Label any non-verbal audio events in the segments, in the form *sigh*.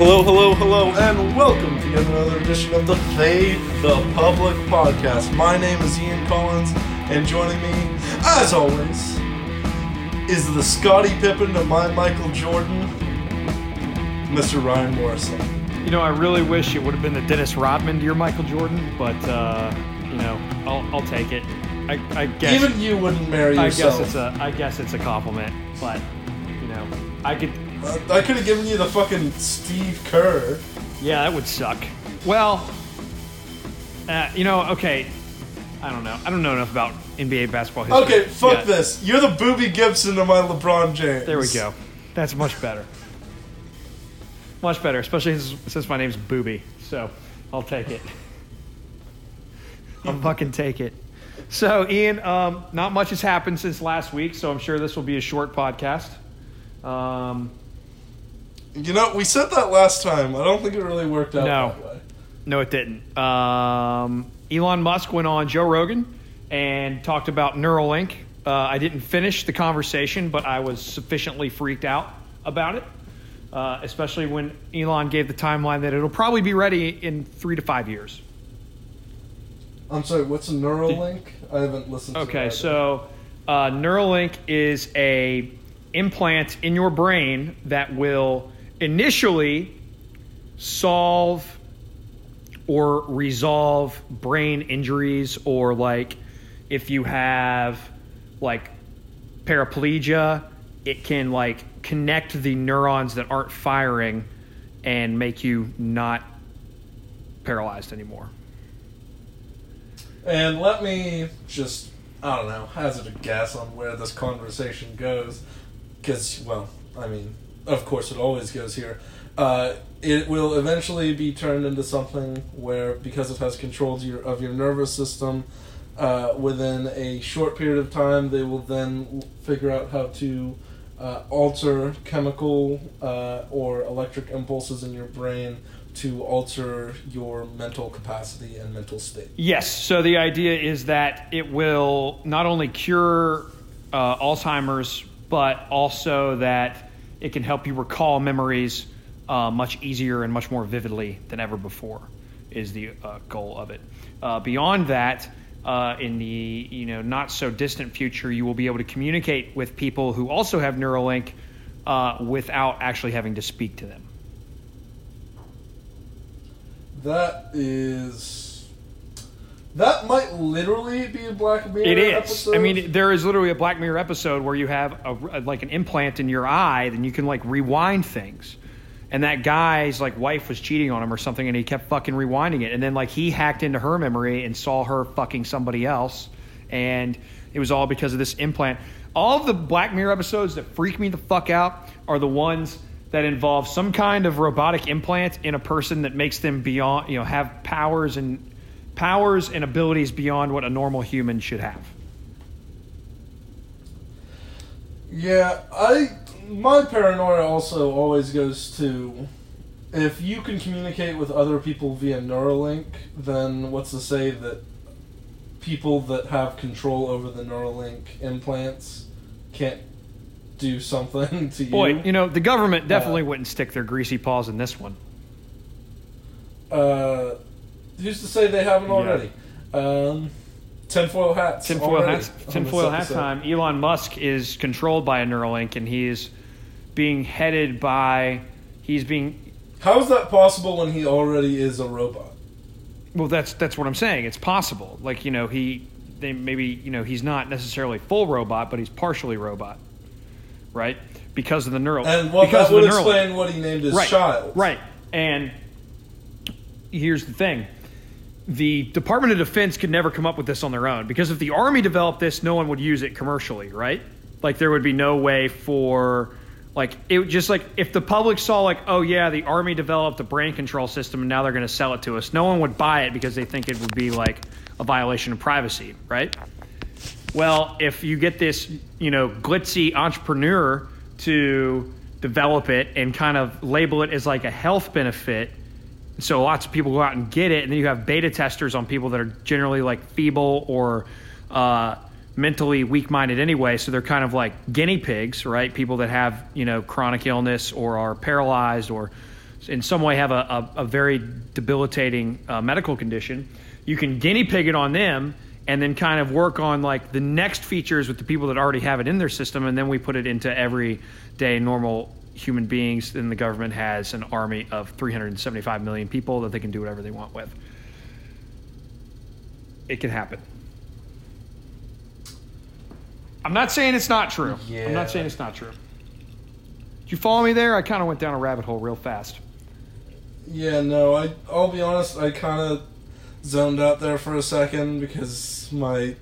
Hello, hello, hello, and welcome to yet another edition of the Fade the Public podcast. My name is Ian Collins, and joining me, as always, is the Scottie Pippen to my Michael Jordan, Mr. Ryan Morrison. You know, I really wish it would have been the Dennis Rodman to your Michael Jordan, but uh, you know, I'll, I'll take it. I, I guess Even you wouldn't marry yourself. I guess it's a I guess it's a compliment, but you know, I could. Uh, I could have given you the fucking Steve Kerr. Yeah, that would suck. Well, uh, you know, okay. I don't know. I don't know enough about NBA basketball history. Okay, fuck yet. this. You're the Boobie Gibson to my LeBron James. There we go. That's much better. Much better, especially since, since my name's Booby. So I'll take it. I'll fucking take it. So, Ian, um, not much has happened since last week, so I'm sure this will be a short podcast. Um, You know, we said that last time. I don't think it really worked out No. that way. no, it didn't. Um, Elon Musk went on Joe Rogan and talked about Neuralink. Uh, I didn't finish the conversation, but I was sufficiently freaked out about it, uh, especially when Elon gave the timeline that it'll probably be ready in three to five years. I'm sorry, what's a Neuralink? I haven't listened to Okay, so uh, Neuralink is a implant in your brain that will initially solve or resolve brain injuries or like if you have like paraplegia it can like connect the neurons that aren't firing and make you not paralyzed anymore And let me just, I don't know, hazard a guess on where this conversation goes. Because, well, I mean, of course it always goes here. Uh, it will eventually be turned into something where, because it has control of your, of your nervous system, uh, within a short period of time, they will then figure out how to uh, alter chemical uh, or electric impulses in your brain to alter your mental capacity and mental state. Yes. So the idea is that it will not only cure uh, Alzheimer's, but also that it can help you recall memories uh, much easier and much more vividly than ever before. Is the uh, goal of it. Uh, beyond that, uh, in the you know not so distant future, you will be able to communicate with people who also have Neuralink uh, without actually having to speak to them. That is. That might literally be a Black Mirror It is. episode. I mean, there is literally a Black Mirror episode where you have a, like an implant in your eye, then you can like rewind things. And that guy's like wife was cheating on him or something, and he kept fucking rewinding it. And then like he hacked into her memory and saw her fucking somebody else, and it was all because of this implant. All of the Black Mirror episodes that freak me the fuck out are the ones that involve some kind of robotic implant in a person that makes them beyond, you know, have powers and powers and abilities beyond what a normal human should have. yeah, I my paranoia also always goes to if you can communicate with other people via Neuralink, then what's to say that people that have control over the Neuralink implants can't do something *laughs* to you? Boy, you know, the government definitely wouldn't stick their greasy paws in this one. Uh, who's to say they haven't already? Um, tinfoil hats. Tinfoil hats. Tinfoil hat time. Elon Musk is controlled by a Neuralink, and he's being headed by. He's being. How is that possible when he already is a robot? Well, that's that's what I'm saying. It's possible. Like you know, he they maybe you know he's not necessarily full robot, but he's partially robot, right? Because of the neural. And well, because that would explain what he named his right, child. Right. And here's the thing. The Department of Defense could never come up with this on their own because if the Army developed this, no one would use it commercially, right? Like there would be no way for like it just like if the public saw like oh yeah the army developed a brain control system and now they're going to sell it to us no one would buy it because they think it would be like a violation of privacy right well, if you get this, you know, glitzy entrepreneur to develop it and kind of label it as like a health benefit, so lots of people go out and get it, and then you have beta testers on people that are generally like feeble or uh, mentally weak-minded anyway. So they're kind of like guinea pigs, right? People that have you know chronic illness or are paralyzed or in some way have a, a, a very debilitating uh, medical condition, you can guinea pig it on them and then kind of work on like the next features with the people that already have it in their system, and then we put it into everyday normal human beings. Then the government has an army of 375 million people that they can do whatever they want with. It can happen. I'm not saying it's not true. I'm not saying it's not true. Did you follow me there? I kind of went down a rabbit hole real fast. Yeah, no, I I'll be honest, I kind of zoned out there for a second because my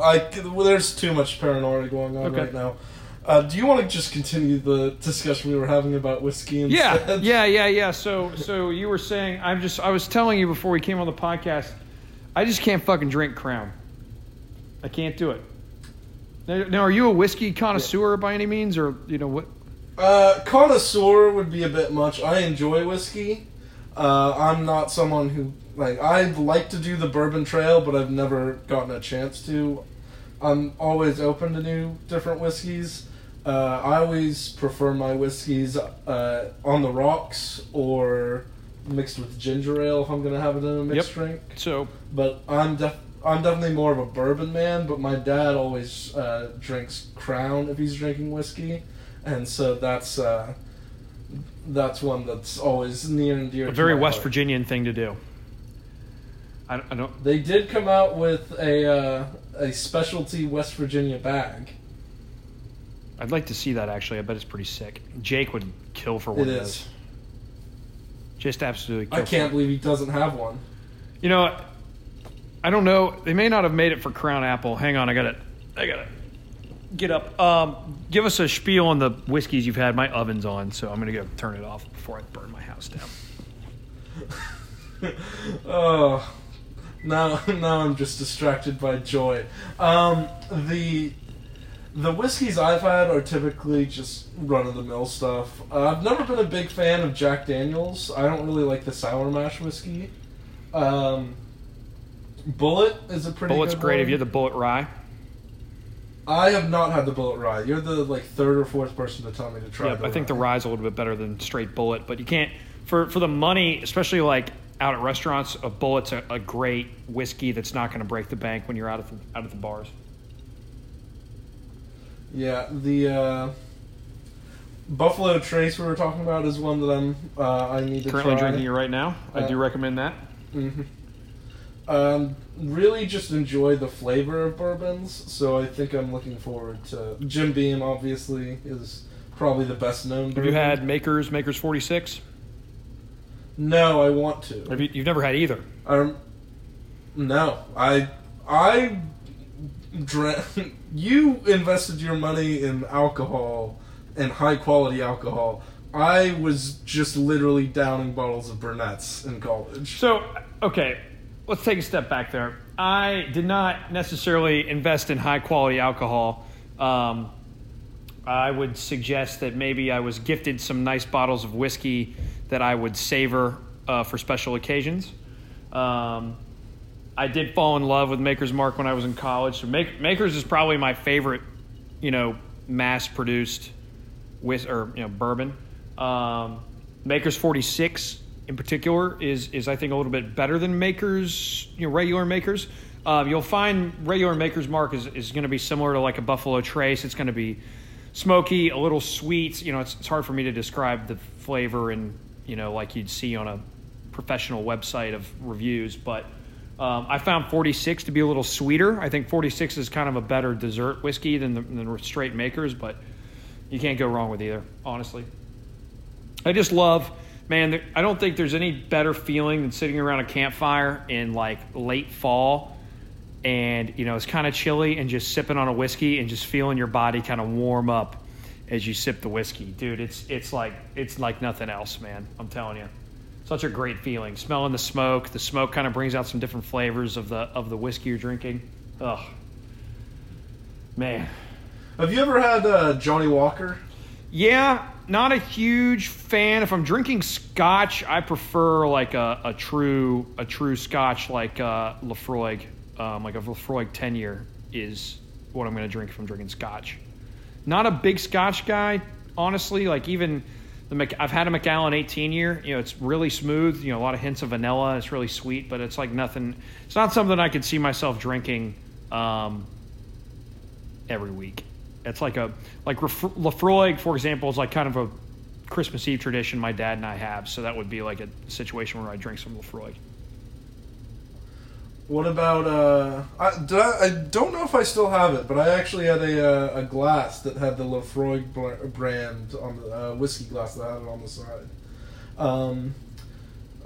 I well, there's too much paranoia going on Okay. right now. Uh, do you want to just continue the discussion we were having about whiskey Yeah, instead? yeah, yeah, yeah. So, so you were saying I'm just I was telling you before we came on the podcast, I just can't fucking drink Crown. I can't do it. Now, now are you a whiskey connoisseur by any means, or you know what? Uh, connoisseur would be a bit much. I enjoy whiskey. Uh, I'm not someone who like I'd like to do the bourbon trail, but I've never gotten a chance to. I'm always open to new different whiskeys. Uh, I always prefer my whiskeys uh, on the rocks or mixed with ginger ale if I'm gonna have it in a mixed Yep. drink. So, But I'm def- I'm definitely more of a bourbon man. But my dad always uh, drinks Crown if he's drinking whiskey, and so that's uh, that's one that's always near and dear. a very West heart. Virginian thing to do. I, I don't. They did come out with a uh, a specialty West Virginia bag. I'd like to see that actually. I bet it's pretty sick. Jake would kill for one It of is. those. Just absolutely. Kill I can't believe he doesn't have one. You know, I don't know. They may not have made it for Crown Apple. Hang on, I got it. I got it. Get up. Um, give us a spiel on the whiskeys you've had. My oven's on, so I'm gonna go turn it off before I burn my house down. *laughs* oh, now now I'm just distracted by joy. Um, the the whiskeys I've had are typically just run of the mill stuff. Uh, I've never been a big fan of Jack Daniels. I don't really like the sour mash whiskey. Um, Bulleit is a pretty. Bulleit's good great. one. Have you had the Bulleit Rye? I have not had the Bulleit Rye. You're the like third or fourth person to tell me to try. Yeah, the I think the Rye's a little bit better than straight Bulleit, but you can't for for the money, especially like out at restaurants. A Bulleit's a, a great whiskey that's not going to break the bank when you're out of the, out of the bars. Yeah, the uh, Buffalo Trace we were talking about is one that I'm. Uh, I need to Currently try. drinking it right now. I Uh, do recommend that. hmm Um, really, just enjoy the flavor of bourbons. So I think I'm looking forward to Jim Beam. Obviously, is probably the best known. Have you had Makers Makers 46? No, I want to. Have you, you've never had either. Um, no, I I drank. You invested your money in alcohol and high quality alcohol. I was just literally downing bottles of Burnett's in college. So, okay, let's take a step back there. I did not necessarily invest in high quality alcohol. Um, I would suggest that maybe I was gifted some nice bottles of whiskey that I would savor uh, for special occasions. Um, I did fall in love with Maker's Mark when I was in college. So Make, Maker's is probably my favorite, you know, mass-produced whis or you know bourbon. Um, Maker's 46 in particular is is I think a little bit better than Maker's, you know, regular Maker's. Uh, you'll find regular Maker's Mark is, is going to be similar to like a Buffalo Trace. It's going to be smoky, a little sweet. You know, it's, it's hard for me to describe the flavor and you know like you'd see on a professional website of reviews, but um, I found 46 to be a little sweeter. I think 46 is kind of a better dessert whiskey than the, than straight makers, but you can't go wrong with either, honestly. I just love, man, I don't think there's any better feeling than sitting around a campfire in like late fall and, you know, it's kind of chilly and just sipping on a whiskey and just feeling your body kind of warm up as you sip the whiskey. Dude, it's it's like it's like nothing else, man. I'm telling you such a great feeling. Smelling the smoke. The smoke kind of brings out some different flavors of the of the whiskey you're drinking. Ugh, man. Have you ever had uh, Johnnie Walker? Yeah, not a huge fan. If I'm drinking Scotch, I prefer like a, a true a true Scotch like uh, Laphroaig, um, like a Laphroaig ten year is what I'm going to drink if I'm drinking Scotch. Not a big Scotch guy, honestly. Like even the I've had a Macallan 18 year. You know, it's really smooth. You know, a lot of hints of vanilla. It's really sweet, but it's like nothing. It's not something I could see myself drinking um, every week. It's like a like Lafro- Laphroaig, for example, is like kind of a Christmas Eve tradition my dad and I have. So that would be like a situation where I drink some Laphroaig. What about uh? I, did I, I don't know if I still have it, but I actually had a uh, a glass that had the Laphroaig br- brand on the uh, whiskey glass that had it on the side. Um,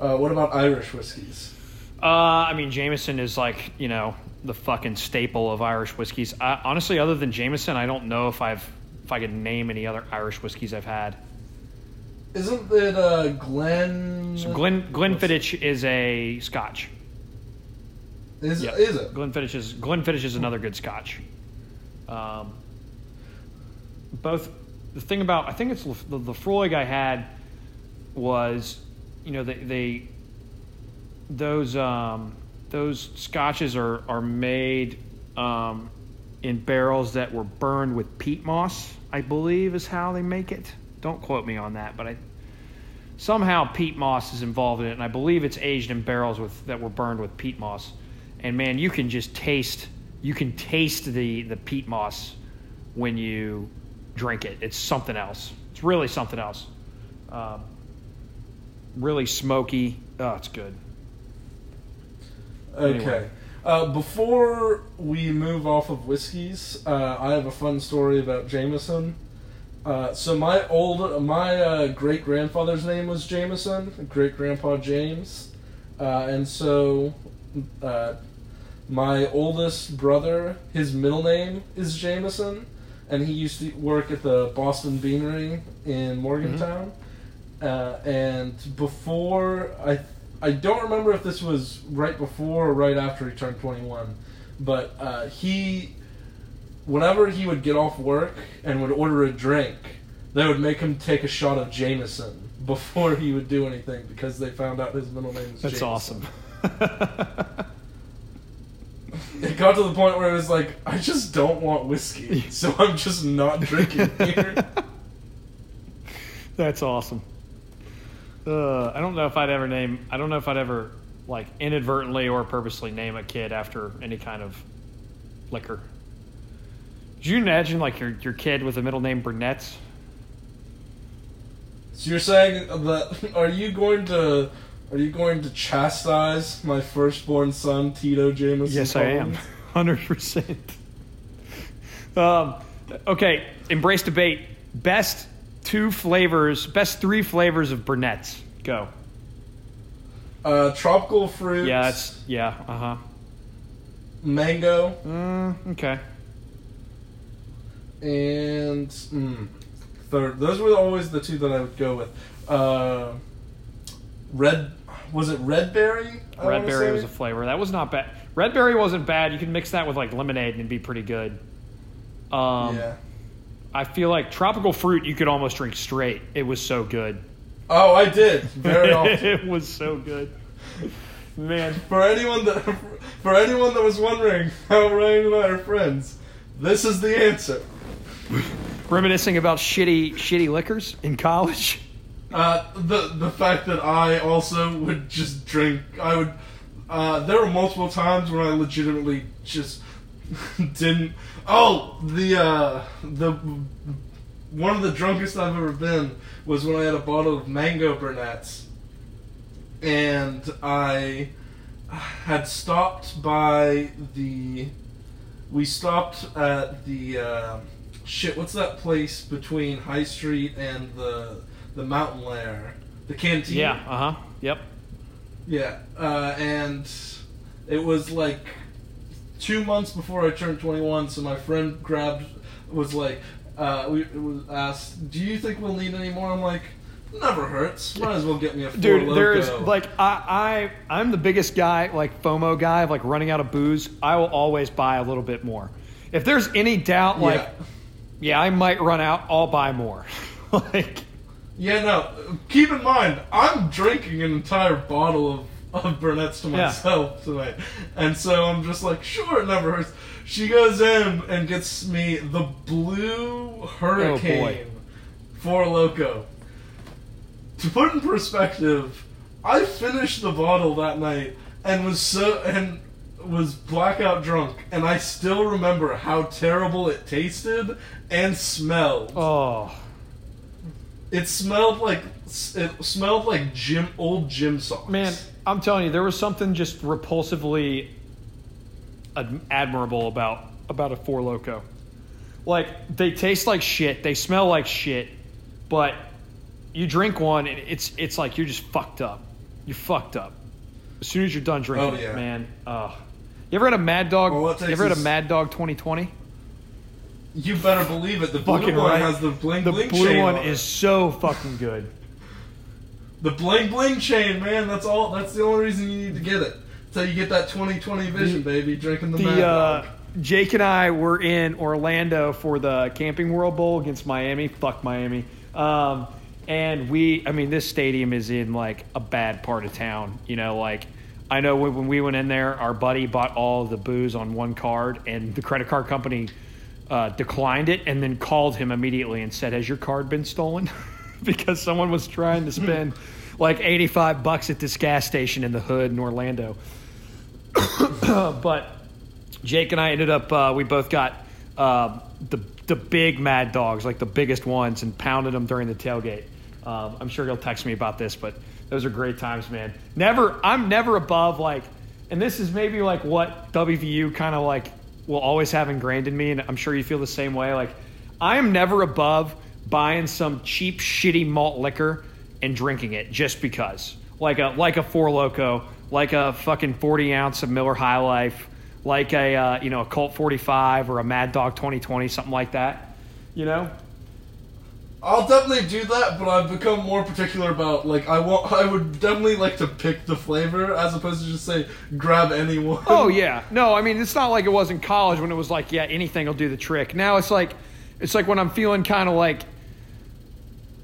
uh, what about Irish whiskeys? Uh, I mean, Jameson is like you know the fucking staple of Irish whiskeys. I, honestly, other than Jameson, I don't know if I've if I could name any other Irish whiskeys I've had. Isn't it uh Glen? So Glen Glenfiddich is a Scotch. Is Yeah. is it? Glenfiddich is Glenfiddich is another good Scotch. Um, both the thing about I think it's Lef- the Lefroy I had was, you know, they, they those um, those scotches are are made um, in barrels that were burned with peat moss. I believe is how they make it. Don't quote me on that, but I somehow peat moss is involved in it, and I believe it's aged in barrels with that were burned with peat moss. And man, you can just taste you can taste the the peat moss when you drink it. It's something else. It's really something else. Um, really smoky. Oh, it's good. Okay. Uh, before we move off of whiskeys, uh, I have a fun story about Jameson. Uh, so my old, my uh, great grandfather's name was Jameson, great grandpa James, uh, and so uh, my oldest brother, his middle name is Jameson, and he used to work at the Boston Beanery in Morgantown. Uh, and before I, I don't remember if this was right before or right after he turned 21, but uh, he, whenever he would get off work and would order a drink, they would make him take a shot of Jameson before he would do anything because they found out his middle name was That's Jameson. awesome. *laughs* It got to the point where it was like, I just don't want whiskey, *laughs* so I'm just not drinking *laughs* here. That's awesome. Uh, I don't know if I'd ever name. I don't know if I'd ever like inadvertently or purposely name a kid after any kind of liquor. Could you imagine like your your kid with a middle name Burnett? So you're saying that are you going to are you going to chastise my firstborn son Tito Jameson? Yes, I am. Hundred percent. Um, okay, embrace debate. Best two flavors. Best three flavors of Burnett's. Go. Uh, tropical fruit. Yeah, that's yeah. Uh huh. mango Uh, okay. and mm, third. Those were always the two that I would go with. Uh, red was it red berry? I wanna Red berry say? was a flavor. That was not bad. Red berry wasn't bad. You can mix that with like lemonade and it'd be pretty good. Um, yeah. I feel like tropical fruit you could almost drink straight. It was so good. Oh, I did very *laughs* often. it was so good. Man, For anyone that *laughs* for anyone that was wondering how Ryan and I are friends, this is the answer. reminiscing about shitty shitty liquors in college. Uh, the the fact that I also would just drink. I would. Uh, there were multiple times when I legitimately just *laughs* didn't. Oh, the uh, the one of the drunkest I've ever been was when I had a bottle of mango Burnett's, and I had stopped by the. We stopped at the uh, shit. What's that place between High Street and the the Mountain Lair? The canteen. Yeah. Uh huh. Yep. Yeah, uh, and it was like two months before I turned 21. So my friend grabbed, was like, uh, we was asked, "Do you think we'll need any more?" I'm like, "Never hurts. Might as well get me a Dude, there is like I I I'm the biggest guy like FOMO guy of like running out of booze. I will always buy a little bit more. If there's any doubt, like yeah. yeah, I might run out. I'll buy more. *laughs* like Yeah, no. Keep in mind, I'm drinking an entire bottle of, of Burnett's to Yeah. myself tonight, and so I'm just like, sure, it never hurts. She goes in and gets me the blue hurricane Oh, Four Loco. to put in perspective, I finished the bottle that night and was so and was blackout drunk, and I still remember how terrible it tasted and smelled. Oh, It smelled like it smelled like gym old gym socks. man, I'm telling you, there was something just repulsively ad- admirable about about a Four Loco. Like they taste like shit, they smell like shit, but you drink one, and it's it's like you're just fucked up. You're fucked up. As soon as you're done drinking, Oh, yeah. man. Uh, you ever had a Mad Dog? Well, you ever had a Mad Dog 2020? You better believe it. The blue Fucking one right. has the bling the bling blue chain one on it. is so fucking good. The bling bling chain, man. That's all. That's the only reason you need to get it. So you get that 2020 vision, baby. Drinking the, Mad The uh, Dog. Jake and I were in Orlando for the Camping World Bowl against Miami. Fuck Miami. Um, and we, I mean, this stadium is in like a bad part of town. You know, like I know when we went in there, our buddy bought all the booze on one card, and the credit card company uh, declined it, and then called him immediately and said, "Has your card been stolen?" *laughs* because someone was trying to spend like eighty-five bucks at this gas station in the hood in Orlando. *coughs* but Jake and I ended up uh, we both got uh, the the big Mad Dogs, like the biggest ones, and pounded them during the tailgate. Um, I'm sure he'll text me about this, but those are great times, man. Never, I'm never above like, and this is maybe like what WVU kind of like will always have ingrained in me, and I'm sure you feel the same way. Like, I am never above buying some cheap, shitty malt liquor and drinking it just because, like a like a Four Loco, like a fucking 40 ounce of Miller High Life like a uh, you know a Colt 45 or a Mad Dog 2020, something like that. You know? I'll definitely do that, but I've become more particular about like I want. I would definitely like to pick the flavor as opposed to just say grab anyone. Oh *laughs* yeah. No, I mean it's not like it was in college when it was like yeah anything will do the trick. Now it's like it's like when I'm feeling kind of like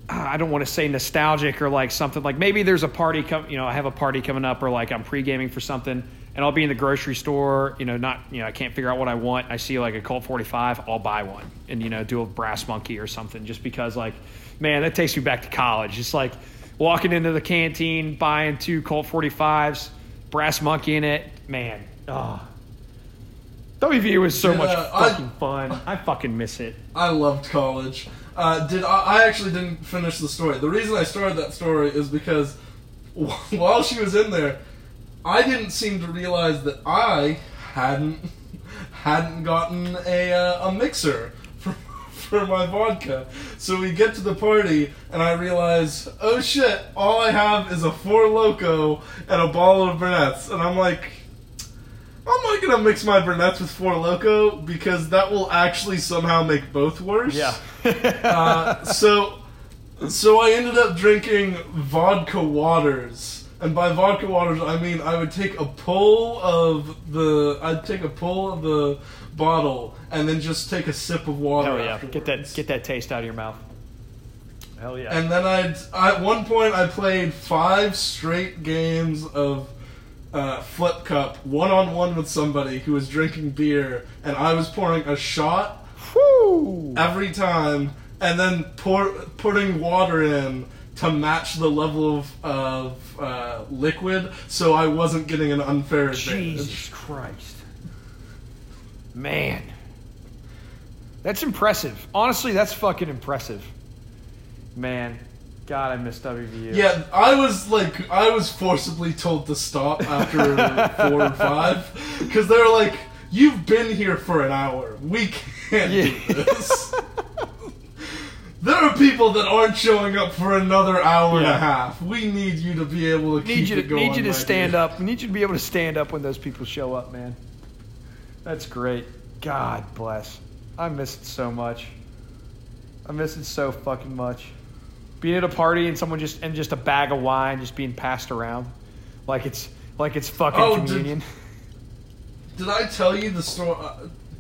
I don't want to say nostalgic or like something like maybe there's a party come you know I have a party coming up or like I'm pre gaming for something and I'll be in the grocery store you know not you know I can't figure out what I want. I see like a Colt 45 I'll buy one and you know do a brass monkey or something just because like man that takes me back to college. Just like walking into the canteen buying two Colt 45s brass monkey in it man oh WVU was so much Yeah, I- fucking fun. I fucking miss it. I loved college. Uh, did I, I actually didn't finish the story. The reason I started that story is because *laughs* while she was in there, I didn't seem to realize that I hadn't *laughs* hadn't gotten a uh, a mixer *laughs* for, for my vodka. So we get to the party and I realize, oh shit, all I have is a four loco and a bottle of Burnett's, and I'm like. I'm not gonna mix my Burnett's with Four Loco because that will actually somehow make both worse. yeah *laughs* Uh, so, so I ended up drinking vodka waters, and by vodka waters I mean I would take a pull of the I'd take a pull of the bottle and then just take a sip of water. Hell yeah! afterwards. Get that get that taste out of your mouth. Hell yeah! And then I'd at one point I played five straight games of uh, flip cup one on one with somebody who was drinking beer, and I was pouring a shot Woo! every time, and then pour putting water in to match the level of, of uh, liquid, so I wasn't getting an unfair advantage. Jesus Christ, man, that's impressive. Honestly, that's fucking impressive, man. God, I miss WVU. Yeah, I was like, I was forcibly told to stop after *laughs* four or five because they were like, "You've been here for an hour. We can't Yeah. do this." *laughs* there are people that aren't showing up for another hour and a half. We need you to be able to need keep you it to going. need you to stand dude. up. We need you to be able to stand up when those people show up, man. That's great. God bless. I miss it so much. I miss it so fucking much. Being at a party and someone just and just a bag of wine just being passed around, like it's like it's fucking Oh, did- communion. Did I tell you the story?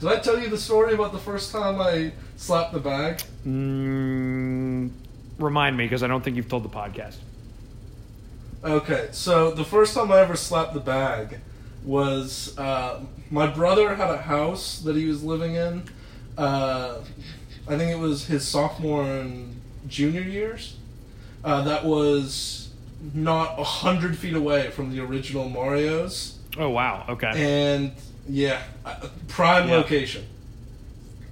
Did I tell you the story about the first time I slapped the bag? Mm, remind me because I don't think you've told the podcast. Okay, so the first time I ever slapped the bag was uh, my brother had a house that he was living in. Uh, I think it was his sophomore and junior years, uh, that was not a hundred feet away from the original Mario's, Oh wow. Okay. and yeah, uh, prime Yeah. location.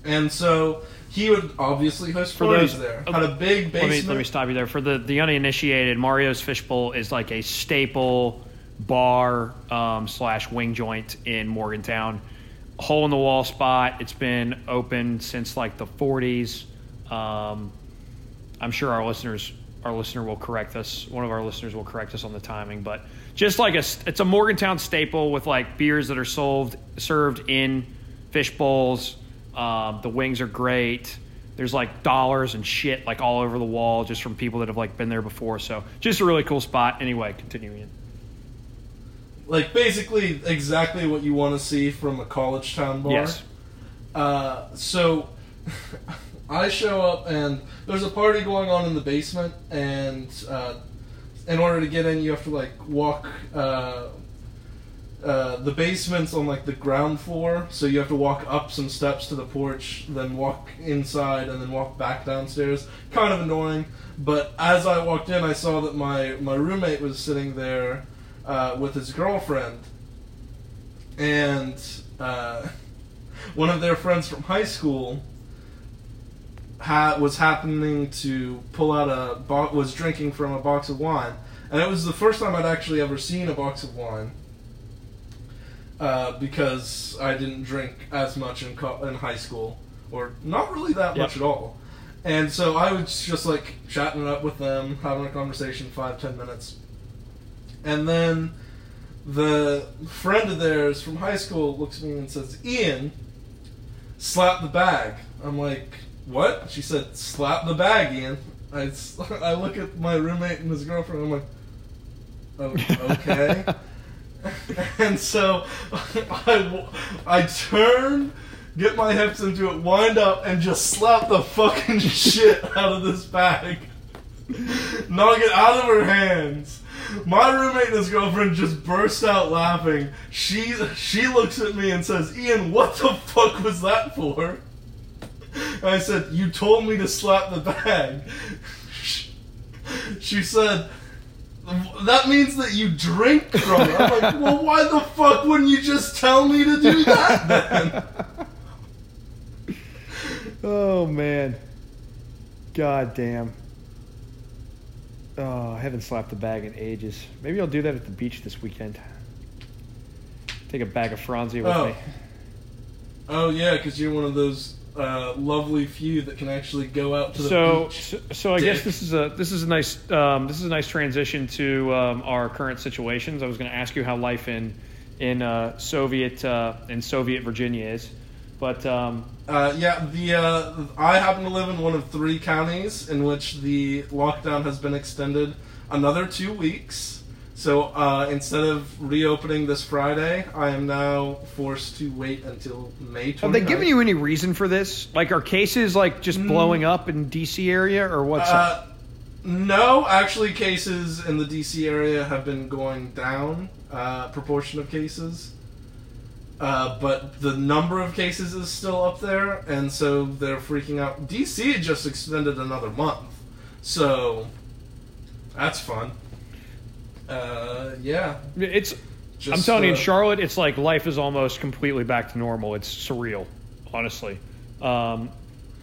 And so he would obviously host For parties those- there. oh, Had a big let basement. me let me stop you there. For the the uninitiated, Mario's Fishbowl is like a staple bar um, slash wing joint in Morgantown. Hole in the wall spot. It's been open since like the 40s. Um, I'm sure our listeners our listener will correct us. One of our listeners will correct us on the timing, but just like a it's a Morgantown staple with like beers that are sold served in fish bowls. Um, the wings are great. There's like dollars and shit like all over the wall just from people that have like been there before. So just a really cool spot. Anyway, continuing. like basically exactly what you want to see from a college town bar. Yes. Uh, so *laughs* I show up and there's a party going on in the basement, and uh, in order to get in, you have to like walk. Uh, uh, the basement's on like the ground floor, so you have to walk up some steps to the porch, then walk inside, and then walk back downstairs. Kind of annoying, but as I walked in, I saw that my my roommate was sitting there uh, with his girlfriend, and uh, *laughs* one of their friends from high school ha- was happening to pull out a bo- was drinking from a box of wine, and it was the first time I'd actually ever seen a box of wine. Uh, because I didn't drink as much in co- in high school, or not really that Yep. much at all, and so I was just like chatting it up with them, having a conversation, five ten minutes, and then the friend of theirs from high school looks at me and says, "Ian, slap the bag." I'm like, "What?" She said, "Slap the bag, Ian." *laughs* I look at my roommate and his girlfriend. I'm like, "Oh, okay." *laughs* and so *laughs* I, I turn, get my hips into it, wind up, and just slap the fucking shit out of this bag. Knock it out of her hands. My roommate and his girlfriend just burst out laughing. She she looks at me and says, "Ian, what the fuck was that for?" And I said, "You told me to slap the bag." She said, "That means that you drink from it." I'm like, "Well, why the fuck wouldn't you just tell me to do that then?" Oh man. God damn. Oh, I haven't slapped the bag in ages. Maybe I'll do that at the beach this weekend. Take a bag of Franzia with Oh. me. Oh yeah, because you're one of those uh, lovely few that can actually go out to the So, beach. so, so I guess this is a this is a nice um, this is a nice transition to um, our current situations. I was going to ask you how life in in uh, Soviet uh, in Soviet Virginia is, but um, Uh, yeah, the uh, I happen to live in one of three counties in which the lockdown has been extended another two weeks. So uh, instead of reopening this Friday, I am now forced to wait until May 29th. have they given you any reason for this? Like, are cases like just blowing up in DC area, or what's? Mm. Uh, no, actually, cases in the DC area have been going down. Uh, proportion of cases. Uh, but the number of cases is still up there, and so they're freaking out. DC just extended another month, so that's fun. Uh, yeah, it's just, I'm telling you, in uh, Charlotte, it's like life is almost completely back to normal. It's surreal, honestly. Um,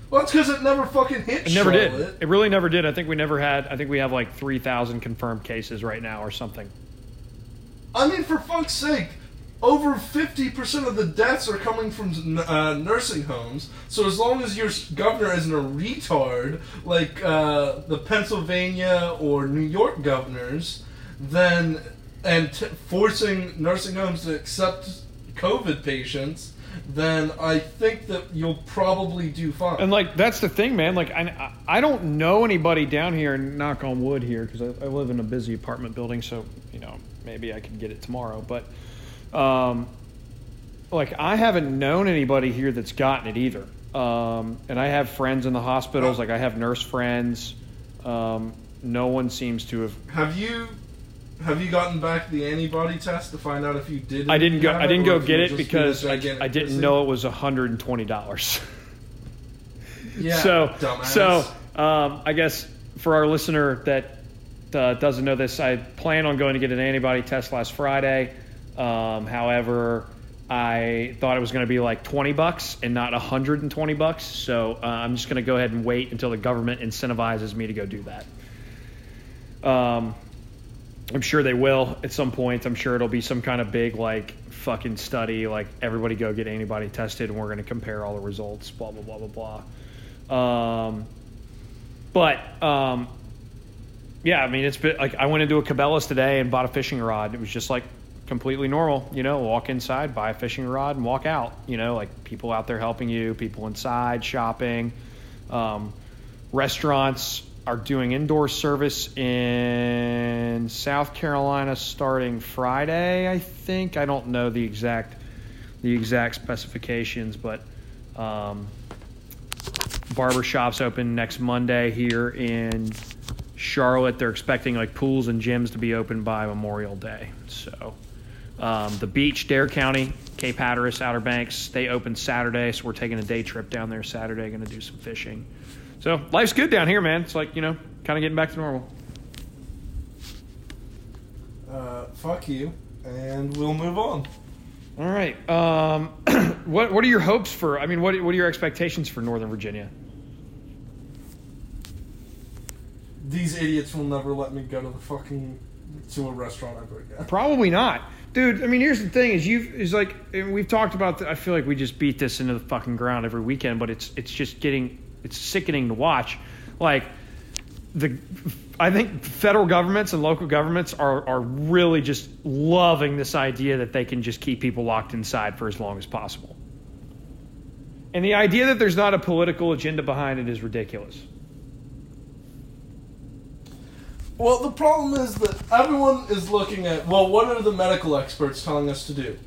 Well, it's because it never fucking hit. it never did. Charlotte. It really never did. I think we never had. I think we have like three thousand confirmed cases right now, or something. I mean, for fuck's sake, over 50% of the deaths are coming from uh, nursing homes. So as long as your governor isn't a retard, like uh, the Pennsylvania or New York governors, then and t- forcing nursing homes to accept COVID patients, then I think that you'll probably do fine. And like that's the thing, man. Like I, I don't know anybody down here. and Knock on wood here, because I, I live in a busy apartment building, so you know maybe I could get it tomorrow. But um, like I haven't known anybody here that's gotten it either. Um, and I have friends in the hospitals. Like I have nurse friends. Um, no one seems to have. have you have you gotten back the antibody test to find out if you did? I didn't go. I didn't go get it just being a because I, I didn't know it was hundred and twenty dollars. Yeah, *laughs* so dumbass. so um, I guess for our listener that uh, doesn't know this, I plan on going to get an antibody test last Friday. Um, however, I thought it was going to be like 20 bucks and not 120 bucks. So uh, I'm just going to go ahead and wait until the government incentivizes me to go do that. Um, I'm sure they will at some point. I'm sure it'll be some kind of big like fucking study, like everybody go get antibody tested, and we're going to compare all the results. Blah blah blah blah blah. Um, but um, yeah, I mean, it's been like I went into a Cabela's today and bought a fishing rod. It was just like completely normal, you know, walk inside, buy a fishing rod, and walk out. You know, like people out there helping you, people inside shopping. Um, restaurants are doing indoor service in South Carolina starting Friday, I think. I don't know the exact the exact specifications, but um, barbershops open next Monday here in Charlotte. They're expecting like pools and gyms to be open by Memorial Day. So um, the beach, Dare County, Cape Hatteras, Outer Banks, they open Saturday, so we're taking a day trip down there Saturday. Going to do some fishing. So life's good down here, man. It's like you know, kind of getting back to normal. Uh, fuck you, and we'll move on. All right. Um, *clears throat* what what are your hopes for? I mean, what what are your expectations for Northern Virginia? These idiots will never let me go to the fucking to a restaurant ever again. Probably not, dude. I mean, here's the thing: is you is like and we've talked about. The, I feel like we just beat this into the fucking ground every weekend, but it's it's just getting it's sickening to watch. Like the I think federal governments and local governments are are really just loving this idea that they can just keep people locked inside for as long as possible. And the idea that there's not a political agenda behind it is ridiculous. Well, the problem is that everyone is looking at, well, what are the medical experts telling us to do?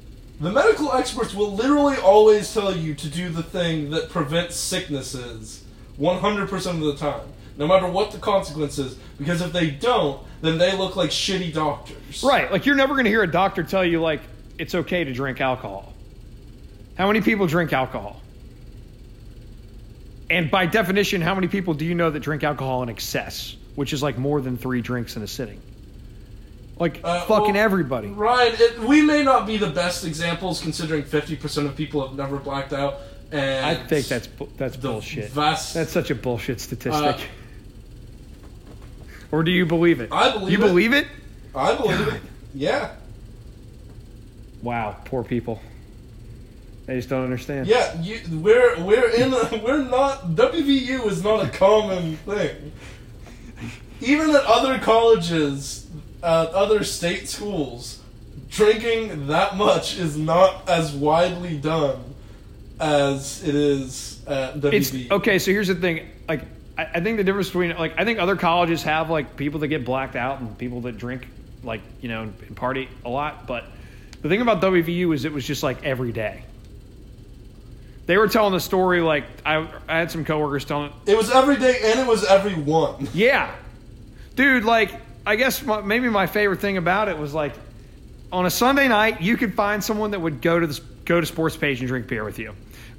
The medical experts will literally always tell you to do the thing that prevents sicknesses 100% of the time, no matter what the consequences, because if they don't, then they look like shitty doctors. Right. Like you're never going to hear a doctor tell you like it's okay to drink alcohol. How many people drink alcohol? And by definition, how many people do you know that drink alcohol in excess, which is like more than 3 drinks in a sitting? Like Uh, fucking well, everybody. Right. It, we may not be the best examples considering 50% of people have never blacked out. And I think that's that's bullshit. vast- That's such a bullshit statistic. Uh, or do you believe it? I believe it. You it. believe it? I believe it. Yeah. Wow, poor people. They just don't understand. Yeah, you, we're we're in a, *laughs* we're not WVU is not a common thing. Even at other colleges, uh, other state schools, drinking that much is not as widely done as it is at It's WVU. okay. So here's the thing. Like, I, I think the difference between like I think other colleges have like people that get blacked out and people that drink like you know and party a lot. But the thing about WVU is it was just like every day. They were telling the story like I, I had some coworkers telling It was every day, and it was every one. *laughs* Yeah, dude. Like, I guess my, maybe my favorite thing about it was like, on a Sunday night, you could find someone that would go to the go to Sports Page and drink beer with you.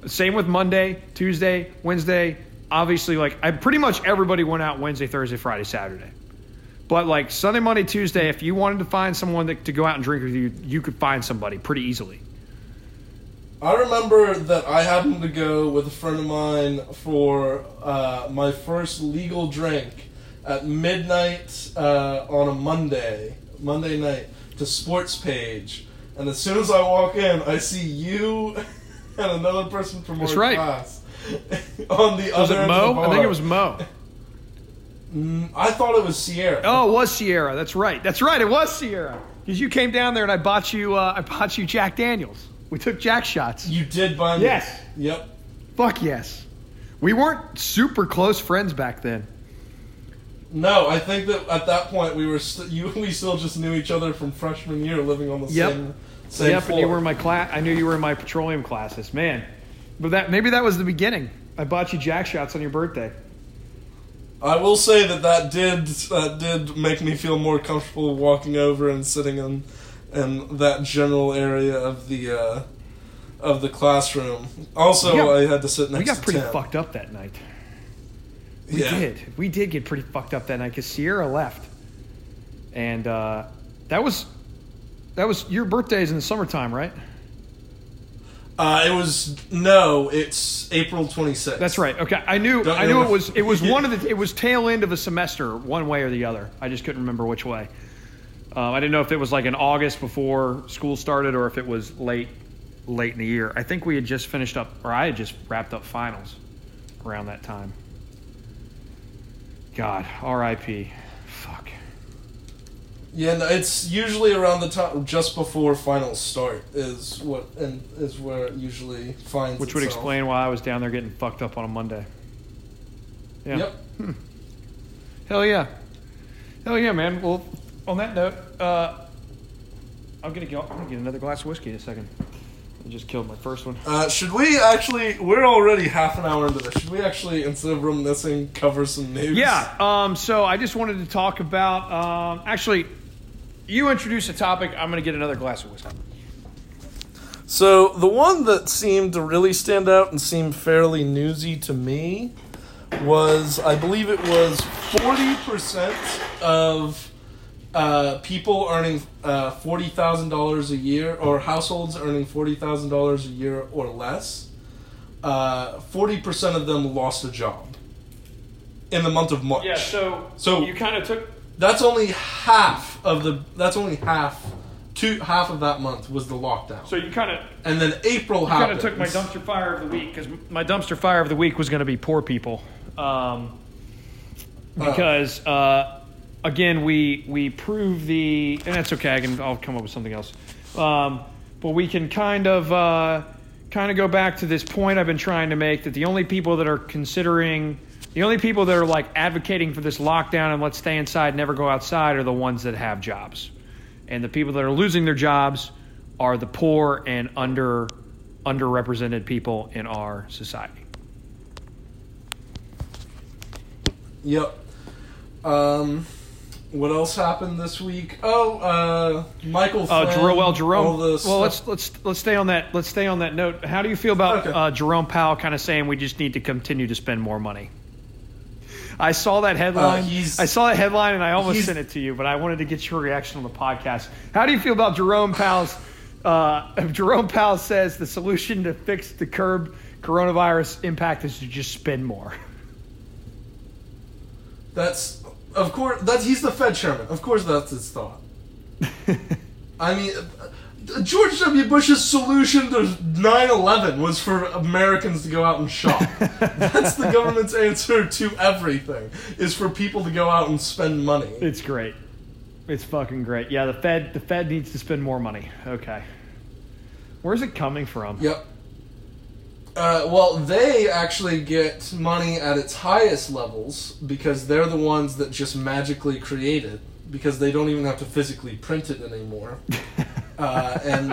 Same with Monday, Tuesday, Wednesday. Obviously, like I pretty much everybody went out Wednesday, Thursday, Friday, Saturday. But like Sunday, Monday, Tuesday, if you wanted to find someone that, to go out and drink with you, you could find somebody pretty easily. I remember that I happened to go with a friend of mine for uh, my first legal drink at midnight uh, on a Monday, Monday night, to Sports Page. And as soon as I walk in, I see you and another person from That's our right. class *laughs* on the Was other it end of the Mo? I think it was Mo. Mm, I thought it was Sierra. Oh, it was Sierra. That's right. That's right. It was Sierra. Because you came down there and I bought you. Uh, I bought you Jack Daniels. We took Jack shots. You did buy me. Yes. Yep. Fuck yes. We weren't super close friends back then. No, I think that at that point we were st- you. We still just knew each other from freshman year, living on the Yep. same same yep, floor. and you were in my class. I knew you were in my petroleum classes, man. But that maybe that was the beginning. I bought you Jack shots on your birthday. I will say that that did that did make me feel more comfortable walking over and sitting in in that general area of the uh, of the classroom. Also, got- I had to sit next we got to pretty Tim. fucked up that night. We Yeah. did. We did get pretty fucked up that night because Sierra left, and uh, that was that was your birthday is in the summertime, right? Uh, it was no, it's April 26th. That's right. Okay, I knew Don't I knew it was it was *laughs* one of the it was tail end of a semester, one way or the other. I just couldn't remember which way. Um, I didn't know if it was like in August before school started or if it was late late in the year. I think we had just finished up, or I had just wrapped up finals around that time. God, R.I.P. Yeah, no, it's usually around the time just before finals start is what and is where it usually finds. Which would itself. explain why I was down there getting fucked up on a Monday. Yeah. Yep. Hell yeah. Hell yeah, man. Well, on that note, uh, I'm gonna go. I'm gonna get another glass of whiskey in a second. I just killed my first one. Uh, should we actually? We're already half an hour into this. Should we actually, instead of reminiscing, cover some news? Yeah. Um. So I just wanted to talk about. Um. Actually, you introduce a topic. I'm gonna get another glass of whiskey. So the one that seemed to really stand out and seemed fairly newsy to me was, I believe it was forty percent of uh, people earning uh, forty thousand dollars a year, or households earning forty thousand dollars a year or less. uh, Forty percent of them lost a job in the month of March. Yeah. So. So- you kind of took. That's only half of the. That's only half. Two half of that month was the lockdown, So you kind of. and then April kind happened. of took my dumpster fire of the week because my dumpster fire of the week was going to be poor people. Um, because uh, again, we we prove the and that's okay. I can I'll come up with something else. Um, but we can kind of uh, kind of go back to this point I've been trying to make that the only people that are considering the only people that are like advocating for this lockdown and let's stay inside, never go outside, are the ones that have jobs, and the people that are losing their jobs are the poor and under underrepresented people in our society. Yep. Um, what else happened this week? Oh, uh, Michael. Uh, Flynn, Jerome, well, Jerome. all the Well, stuff- let's let's let's stay on that. Let's stay on that note. How do you feel about Okay. uh, Jerome Powell kind of saying we just need to continue to spend more money? I saw that headline. Uh, I saw that headline, and I almost sent it to you, but I wanted to get your reaction on the podcast. How do you feel about Jerome Powell's? Uh, *laughs* Jerome Powell says the solution to fix the curb coronavirus impact is to just spend more. That's of course that he's the Fed chairman. Of course, that's his thought. *laughs* I mean, George W. Bush's solution to 9/11 was for Americans to go out and shop. *laughs* that's the government's answer to everything. Is for people to go out and spend money. It's great. It's fucking great. Yeah, the Fed the Fed needs to spend more money. Okay. Where's it coming from? Yep. Uh, well, they actually get money at its highest levels because they're the ones that just magically create it because they don't even have to physically print it anymore. *laughs* uh, and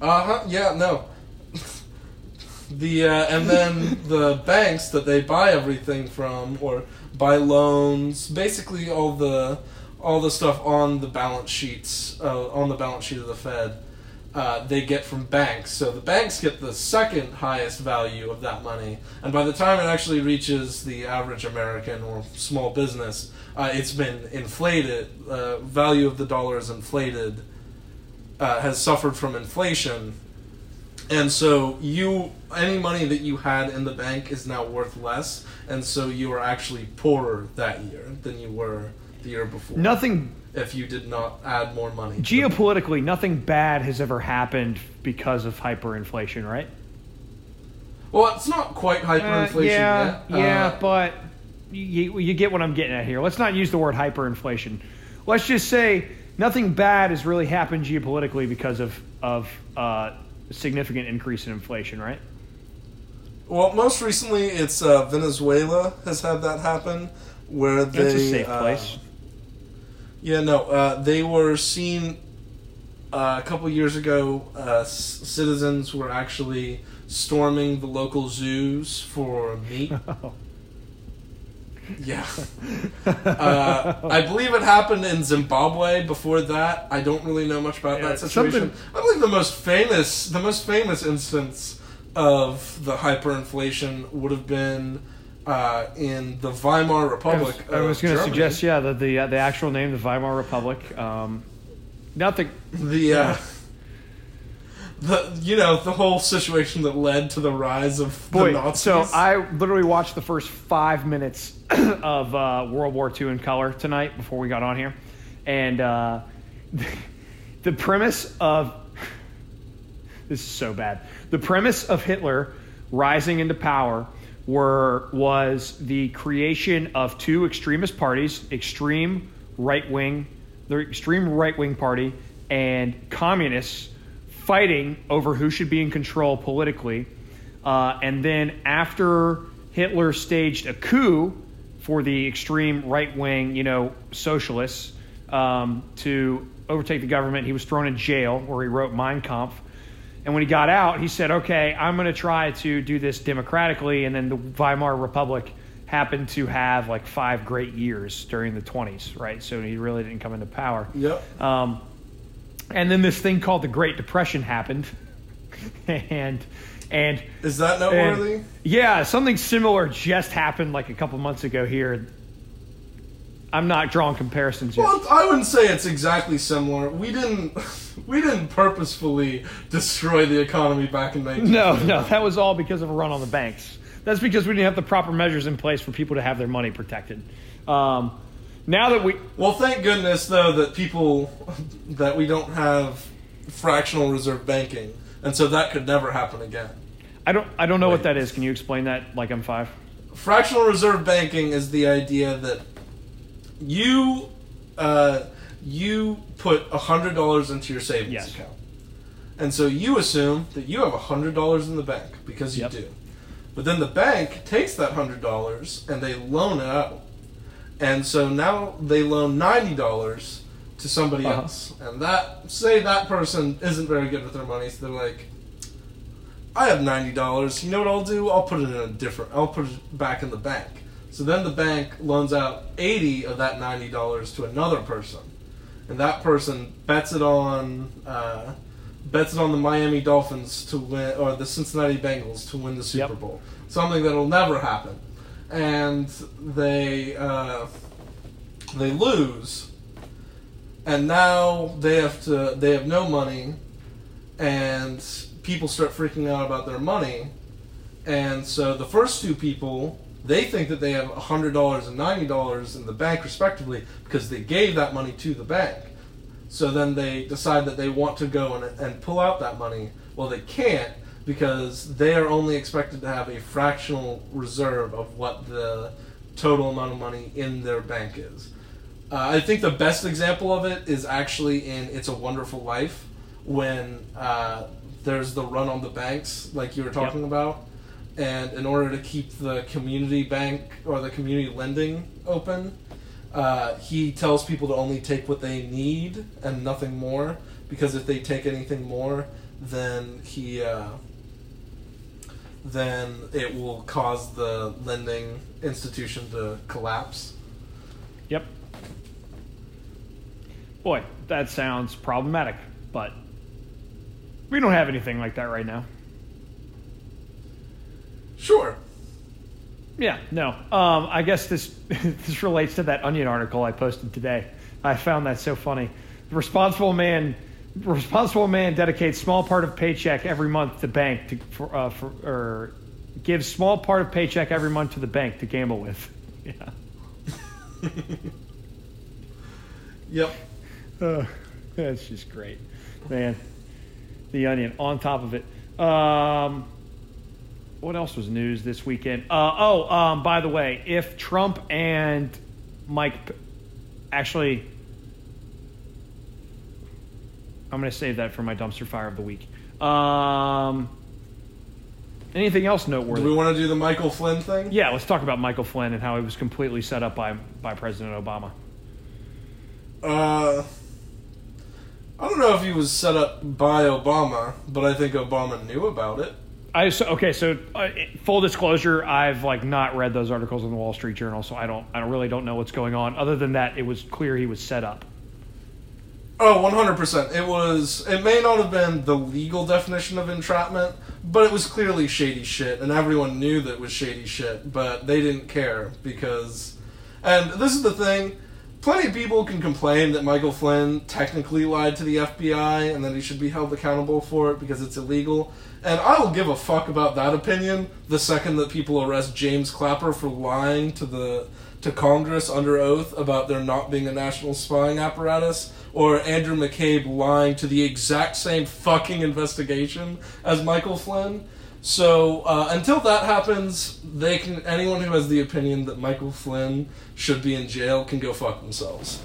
uh huh, yeah, no. *laughs* the uh, and then the banks that they buy everything from or buy loans, basically all the all the stuff on the balance sheets uh, on the balance sheet of the Fed. Uh, they get from banks. So the banks get the second highest value of that money, and by the time it actually reaches the average American or small business, uh, it's been inflated. Uh, value of the dollar is inflated, uh, has suffered from inflation, and so you any money that you had in the bank is now worth less, and so you are actually poorer that year than you were the year before. Nothing if you did not add more money. geopolitically, nothing bad has ever happened because of hyperinflation, right? Well, it's not quite hyperinflation Uh, yeah, yet. yeah, Uh, but you, you get what I'm getting at here. Let's not use the word hyperinflation. Let's just say nothing bad has really happened geopolitically because of of uh, significant increase in inflation, right? well, most recently, it's uh, Venezuela has had that happen, where they. That's a safe uh, place. Yeah, no, uh, they were seen uh, a couple years ago. Uh, s- citizens were actually storming the local zoos for meat. *laughs* *laughs* Yeah. uh, I believe it happened in Zimbabwe before that. I don't really know much about Yeah, that situation. something- I believe the most famous, the most famous instance of the hyperinflation would have been uh, in the Weimar Republic. I was of going to suggest, yeah, the the, uh, the actual name, the Weimar Republic. Um, not the the uh, the you know the whole situation that led to the rise of the. Nazis. So I literally watched the first five minutes *clears throat* of uh, World War II in color tonight before we got on here, and uh, *laughs* the premise of *laughs* this is so bad. The premise of Hitler rising into power were was the creation of two extremist parties, extreme right wing, the extreme right wing party, and communists fighting over who should be in control politically. Uh, and then after Hitler staged a coup for the extreme right wing, you know, socialists um, to overtake the government, he was thrown in jail where he wrote Mein Kampf. And when he got out, he said, okay, I'm going to try to do this democratically. And then the Weimar Republic happened to have like five great years during the 20s, right? So he really didn't come into power. Yep. Um, and then this thing called the Great Depression happened. *laughs* and, and, Is that and noteworthy? yeah, something similar just happened like a couple months ago here. I'm not drawing comparisons yet. Well, I wouldn't say it's exactly similar. We didn't *laughs* we didn't purposefully destroy the economy back in 19. No, no, that was all because of a run on the banks. That's because we didn't have the proper measures in place for people to have their money protected. Um, now that we, Well, thank goodness though that people that we don't have fractional reserve banking, and so that could never happen again. I don't, I don't know what that is. Can you explain that? Like I'm five. Fractional reserve banking is the idea that you uh, you put hundred dollars into your savings Yes. account, and so you assume that you have hundred dollars in the bank because you Yep. do. But then the bank takes that hundred dollars and they loan it out, and so now they loan ninety dollars to somebody Uh-huh. else, and that say that person isn't very good with their money, so they're like. I have ninety dollars. You know what I'll do? I'll put it in a different. I'll put it back in the bank. So then the bank loans out eighty of that ninety dollars to another person, and that person bets it on uh, bets it on the Miami Dolphins to win or the Cincinnati Bengals to win the Super Yep. Bowl. Something that'll never happen, and they uh, they lose, and now they have to they have no money, and people start freaking out about their money, and so the first two people they think that they have hundred dollars and ninety dollars in the bank respectively because they gave that money to the bank. So then they decide that they want to go and, and pull out that money. Well, they can't because they are only expected to have a fractional reserve of what the total amount of money in their bank is. Uh, I think the best example of it is actually in It's a Wonderful Life when uh, there's the run on the banks, like you were talking about. And in order to keep the community bank or the community lending open, uh, he tells people to only take what they need and nothing more. Because if they take anything more, then he uh, then it will cause the lending institution to collapse. Yep. Boy, that sounds problematic, but we don't have anything like that right now. Sure. Yeah, no. Um, I guess this *laughs* this relates to that Onion article I posted today. I found that so funny. The responsible man, responsible man dedicates small part of paycheck every month to bank to for, uh, for or gives small part of paycheck every month to the bank to gamble with. *laughs* Yeah, *laughs* Yep. uh, *laughs* that's just great, man. The Onion on top of it. Um, what else was news this weekend? Uh, oh, um, by the way, if Trump and Mike, actually, I'm going to save that for my dumpster fire of the week. Um, anything else noteworthy? Do we want to do the Michael Flynn thing? Yeah, let's talk about Michael Flynn and how he was completely set up by by President Obama. Uh, I don't know if he was set up by Obama, but I think Obama knew about it. I so, okay, so uh, full disclosure, I've like not read those articles in the Wall Street Journal, so I don't, I don't really don't know what's going on. Other than that, it was clear he was set up. Oh, 100%. It was it may not have been the legal definition of entrapment, but it was clearly shady shit and everyone knew that it was shady shit, but they didn't care because and this is the thing, plenty of people can complain that Michael Flynn technically lied to the FBI and that he should be held accountable for it because it's illegal. And I will give a fuck about that opinion the second that people arrest James Clapper for lying to the to Congress under oath about there not being a national spying apparatus, or Andrew McCabe lying to the exact same fucking investigation as Michael Flynn. So uh, until that happens, they can anyone who has the opinion that Michael Flynn should be in jail can go fuck themselves.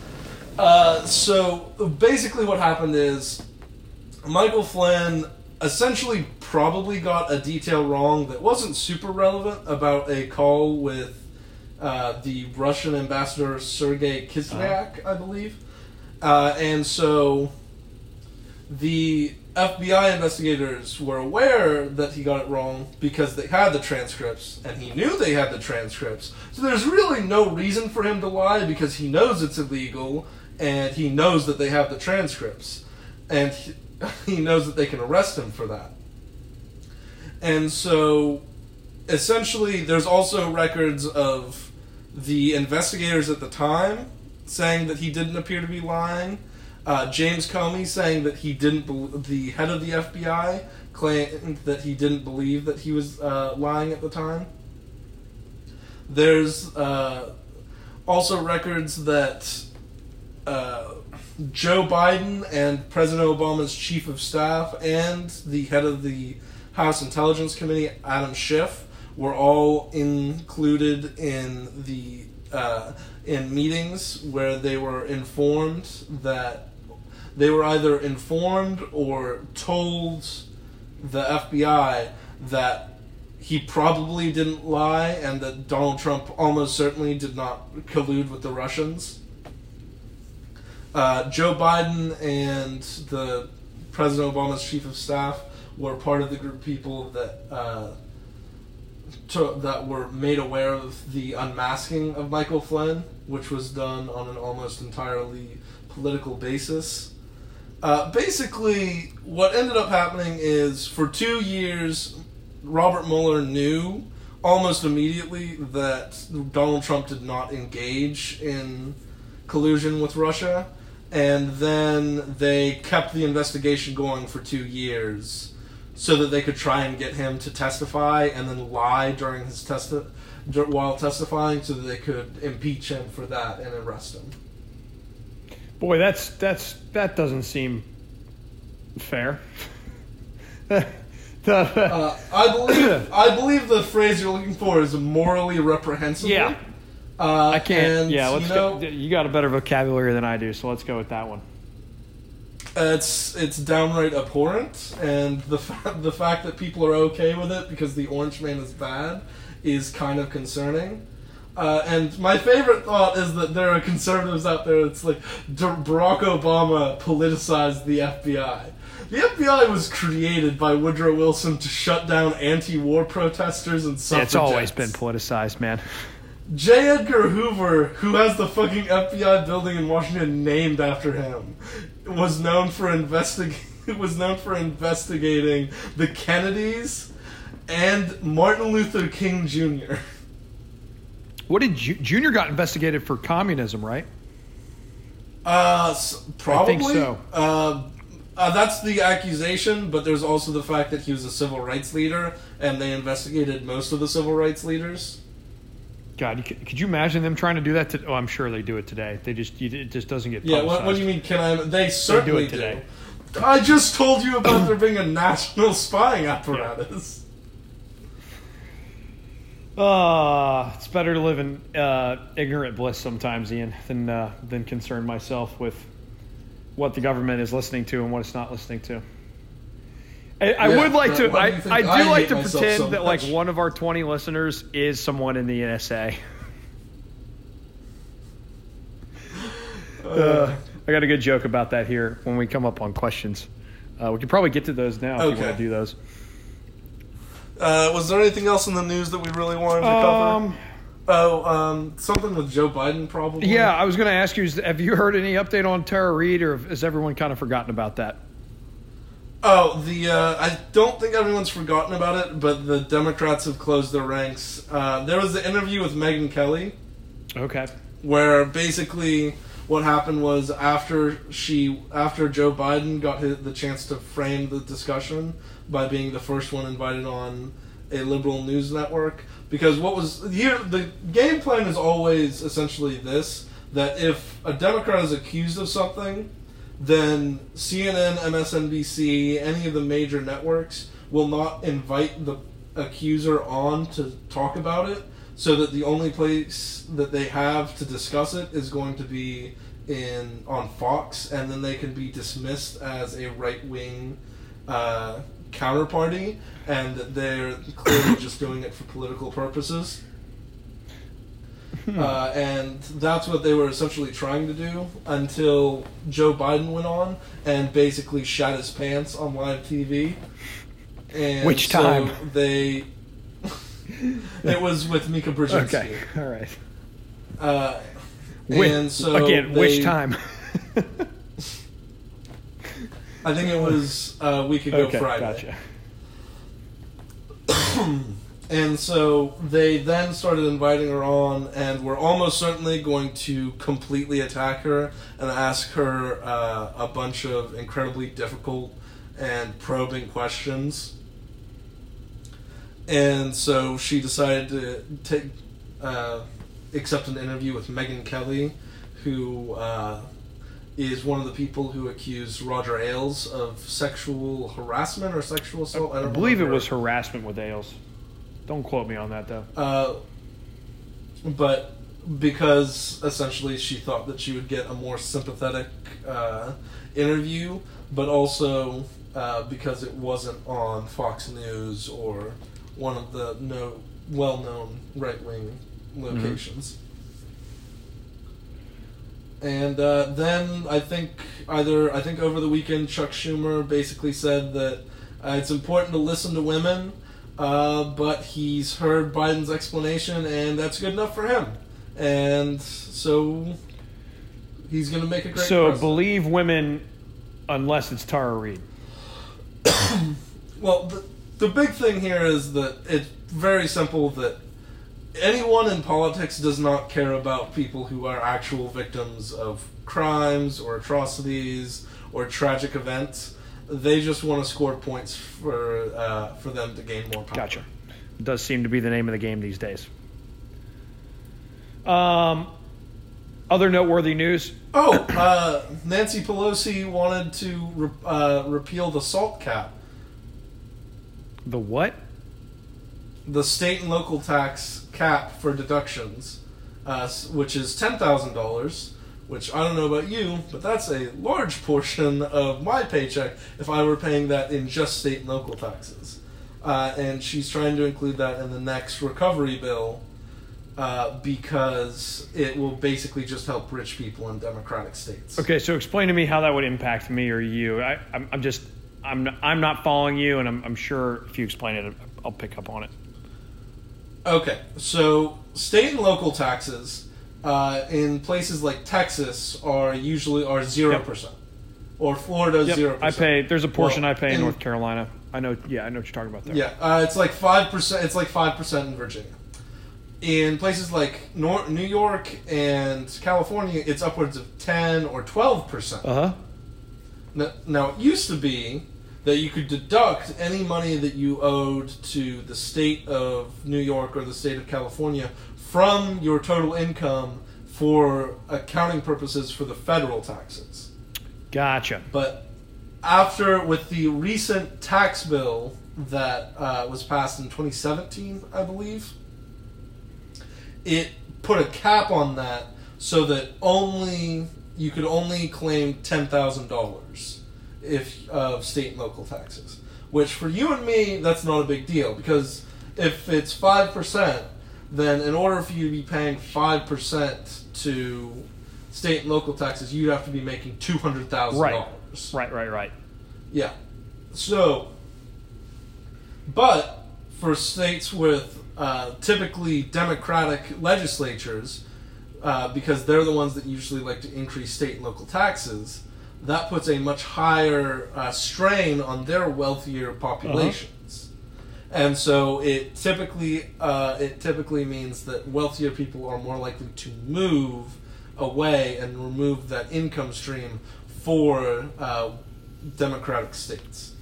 Uh, so basically, what happened is Michael Flynn essentially probably got a detail wrong that wasn't super relevant about a call with uh, the Russian ambassador Sergei Kislyak, I believe. Uh, and so the FBI investigators were aware that he got it wrong because they had the transcripts, and he knew they had the transcripts. So there's really no reason for him to lie because he knows it's illegal, and he knows that they have the transcripts. And he, *laughs* he knows that they can arrest him for that. And so essentially, there's also records of the investigators at the time saying that he didn't appear to be lying. Uh, James Comey saying that he didn't. Be- the head of the FBI claimed that he didn't believe that he was uh, lying at the time. There's uh, also records that uh, Joe Biden and President Obama's chief of staff and the head of the House Intelligence Committee, Adam Schiff, were all included in the uh, in meetings where they were informed that they were either informed or told the FBI that he probably didn't lie and that Donald Trump almost certainly did not collude with the Russians. Uh, Joe Biden and the President Obama's chief of staff were part of the group of people that uh, to, that were made aware of the unmasking of Michael Flynn, which was done on an almost entirely political basis. Uh, basically, what ended up happening is for two years, Robert Mueller knew almost immediately that Donald Trump did not engage in collusion with Russia, and then they kept the investigation going for two years so that they could try and get him to testify and then lie during his test while testifying so that they could impeach him for that and arrest him. Boy, that's that's that doesn't seem fair. *laughs* Uh, I believe I believe the phrase you're looking for is morally reprehensible. Yeah. Uh, I can't. and, yeah, let's you know, go. You got a better vocabulary than I do, so let's go with that one. It's it's downright abhorrent, and the *laughs* fa- the fact that people are okay with it because the Orange Man is bad is kind of concerning. Uh, and my favorite thought is that there are conservatives out there that's like D- Barack Obama politicized the FBI. The FBI was created by Woodrow Wilson to shut down anti-war protesters and Yeah, it's always been politicized, man. J. Edgar Hoover, who has the fucking FBI building in Washington named after him, was known for investig- *laughs* was known for investigating the Kennedys and Martin Luther King Jr. What did Ju- Junior got investigated for communism, right? Uh, s- probably. so. Uh, uh, that's the accusation, but there's also the fact that he was a civil rights leader, and they investigated most of the civil rights leaders. God, could, you imagine them trying to do that? To, oh, I'm sure they do it today. They just you, it just doesn't get. Yeah, what, what do you mean? Can I? They certainly do it today. do. I just told you about there being a national spying apparatus. Uh, it's better to live in uh, ignorant bliss sometimes, Ian, than uh, than concern myself with what the government is listening to and what it's not listening to. I, I Yeah, would like to. I, do I do I like to pretend so that like one of our twenty listeners is someone in the NSA. *laughs* Uh, I got a good joke about that here when we come up on questions. Uh, we could probably get to those now if you want to do those. Uh, was there anything else in the news that we really wanted to cover? Um, Oh, um, something with Joe Biden, probably. Yeah, I was going to ask you: Have you heard any update on Tara Reade, or has everyone kind of forgotten about that? Oh, the uh, I don't think everyone's forgotten about it, but the Democrats have closed their ranks. Uh, there was the interview with Megyn Kelly, Okay. where basically what happened was after she after Joe Biden got his, the chance to frame the discussion by being the first one invited on a liberal news network because what was here the game plan is always essentially this that if a democrat is accused of something then CNN, MSNBC, any of the major networks will not invite the accuser on to talk about it, so that the only place that they have to discuss it is going to be in on Fox, and then they can be dismissed as a right wing uh, counterparty, and that they're clearly just doing it for political purposes. *laughs* Uh, and that's what they were essentially trying to do until Joe Biden went on and basically shat his pants on live TV. And Which so time? they. *laughs* it was with Mika Brzezinski. Okay. All right. Uh, Whi- and so again, they- which time? I think it was a week ago okay, Friday. gotcha. *clears throat* *clears throat* And so they then started inviting her on, and were almost certainly going to completely attack her and ask her uh, a bunch of incredibly difficult and probing questions. And so she decided to take uh, accept an interview with Megyn Kelly, who uh, is one of the people who accused Roger Ailes of sexual harassment or sexual assault. I, I don't believe it was harassment with Ailes. Don't quote me on that though. Uh, but because essentially she thought that she would get a more sympathetic uh, interview, but also uh, because it wasn't on Fox News or one of the no well-known right-wing locations. And uh, then I think either I think over the weekend Chuck Schumer basically said that uh, it's important to listen to women, uh, but he's heard Biden's explanation and that's good enough for him, and so he's going to make a great. So president. believe women, unless it's Tara Reade. *coughs* Well, the, the big thing here is that it's very simple that anyone in politics does not care about people who are actual victims of crimes or atrocities or tragic events. They just want to score points for uh, for them to gain more power. Gotcha. It does seem to be the name of the game these days. Um, other noteworthy news. Oh, uh, Nancy Pelosi wanted to re- uh, repeal the salt cap. The what? the state and local tax cap for deductions, uh, which is ten thousand dollars. Which I don't know about you, but that's a large portion of my paycheck if I were paying that in just state and local taxes. Uh, and she's trying to include that in the next recovery bill uh, because it will basically just help rich people in democratic states. Okay, so explain to me how that would impact me or you. I, I'm, I'm just, I'm, not- I'm not following you, and I'm, I'm sure if you explain it, I'll pick up on it. Okay, so state and local taxes uh, in places like Texas are usually are zero percent, or Florida Yep, zero I pay. There's a portion Well, I pay in in- North Carolina. I know. Yeah, I know what you're talking about there. Yeah, uh, it's like five percent. It's like five percent in Virginia. In places like Nor- New York and California, it's upwards of ten or twelve percent. Uh huh. Now, now, it used to be that you could deduct any money that you owed to the state of New York or the state of California from your total income for accounting purposes for the federal taxes. Gotcha. But after, with the recent tax bill that uh, was passed in 2017, I believe, it put a cap on that so that only you could only claim ten thousand dollars if of state and local taxes. Which for you and me, that's not a big deal because if it's five percent, then in order for you to be paying five percent to state and local taxes, you'd have to be making $200,000. Right. Right. Right. right. Yeah. So, but for states with uh, typically Democratic legislatures, uh, because they're the ones that usually like to increase state and local taxes, that puts a much higher uh, strain on their wealthier populations. And so it typically uh, it typically means that wealthier people are more likely to move away and remove that income stream for uh, democratic states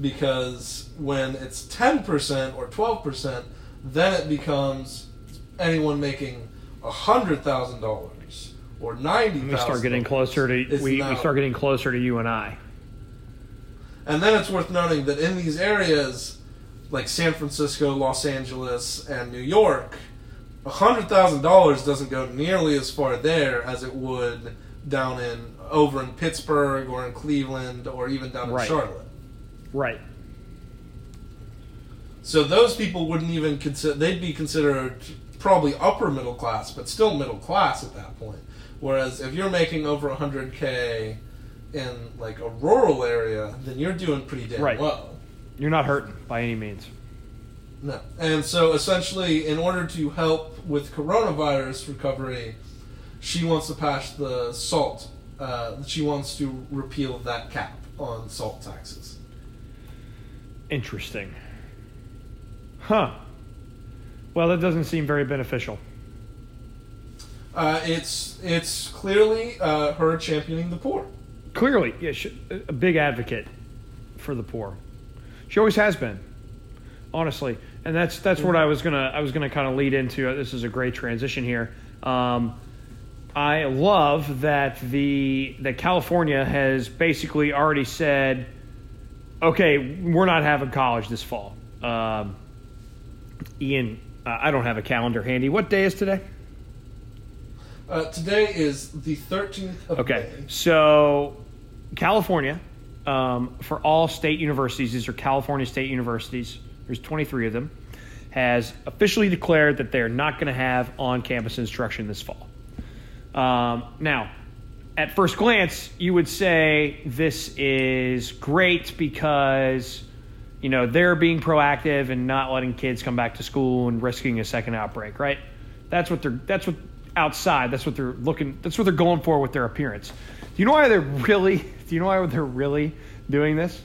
because when it's 10% or 12% then it becomes anyone making $100000 or ninety. We start getting closer to we, we start getting closer to you and I. And then it's worth noting that in these areas, like San Francisco, Los Angeles, and New York, hundred thousand dollars doesn't go nearly as far there as it would down in over in Pittsburgh or in Cleveland or even down in right. Charlotte. Right. So those people wouldn't even consider they'd be considered probably upper middle class, but still middle class at that point. Whereas if you're making over 100k in like a rural area, then you're doing pretty damn right. well. You're not hurting by any means. No. And so essentially, in order to help with coronavirus recovery, she wants to pass the salt. Uh, she wants to repeal that cap on salt taxes. Interesting. Huh. Well, that doesn't seem very beneficial. Uh, it's it's clearly uh, her championing the poor. Clearly, yeah, she, a big advocate for the poor. She always has been, honestly, and that's that's what I was gonna I was gonna kind of lead into. This is a great transition here. Um, I love that the that California has basically already said, okay, we're not having college this fall. Um, Ian, uh, I don't have a calendar handy. What day is today? Uh, today is the 13th Okay, May. so California, um, for all state universities, these are California state universities, there's 23 of them, has officially declared that they're not going to have on campus instruction this fall. Um, now, at first glance, you would say this is great because you know they're being proactive and not letting kids come back to school and risking a second outbreak, right? That's what they're that's what outside. That's what they're looking. That's what they're going for with their appearance. Do you know why they're really? Do you know why they're really doing this?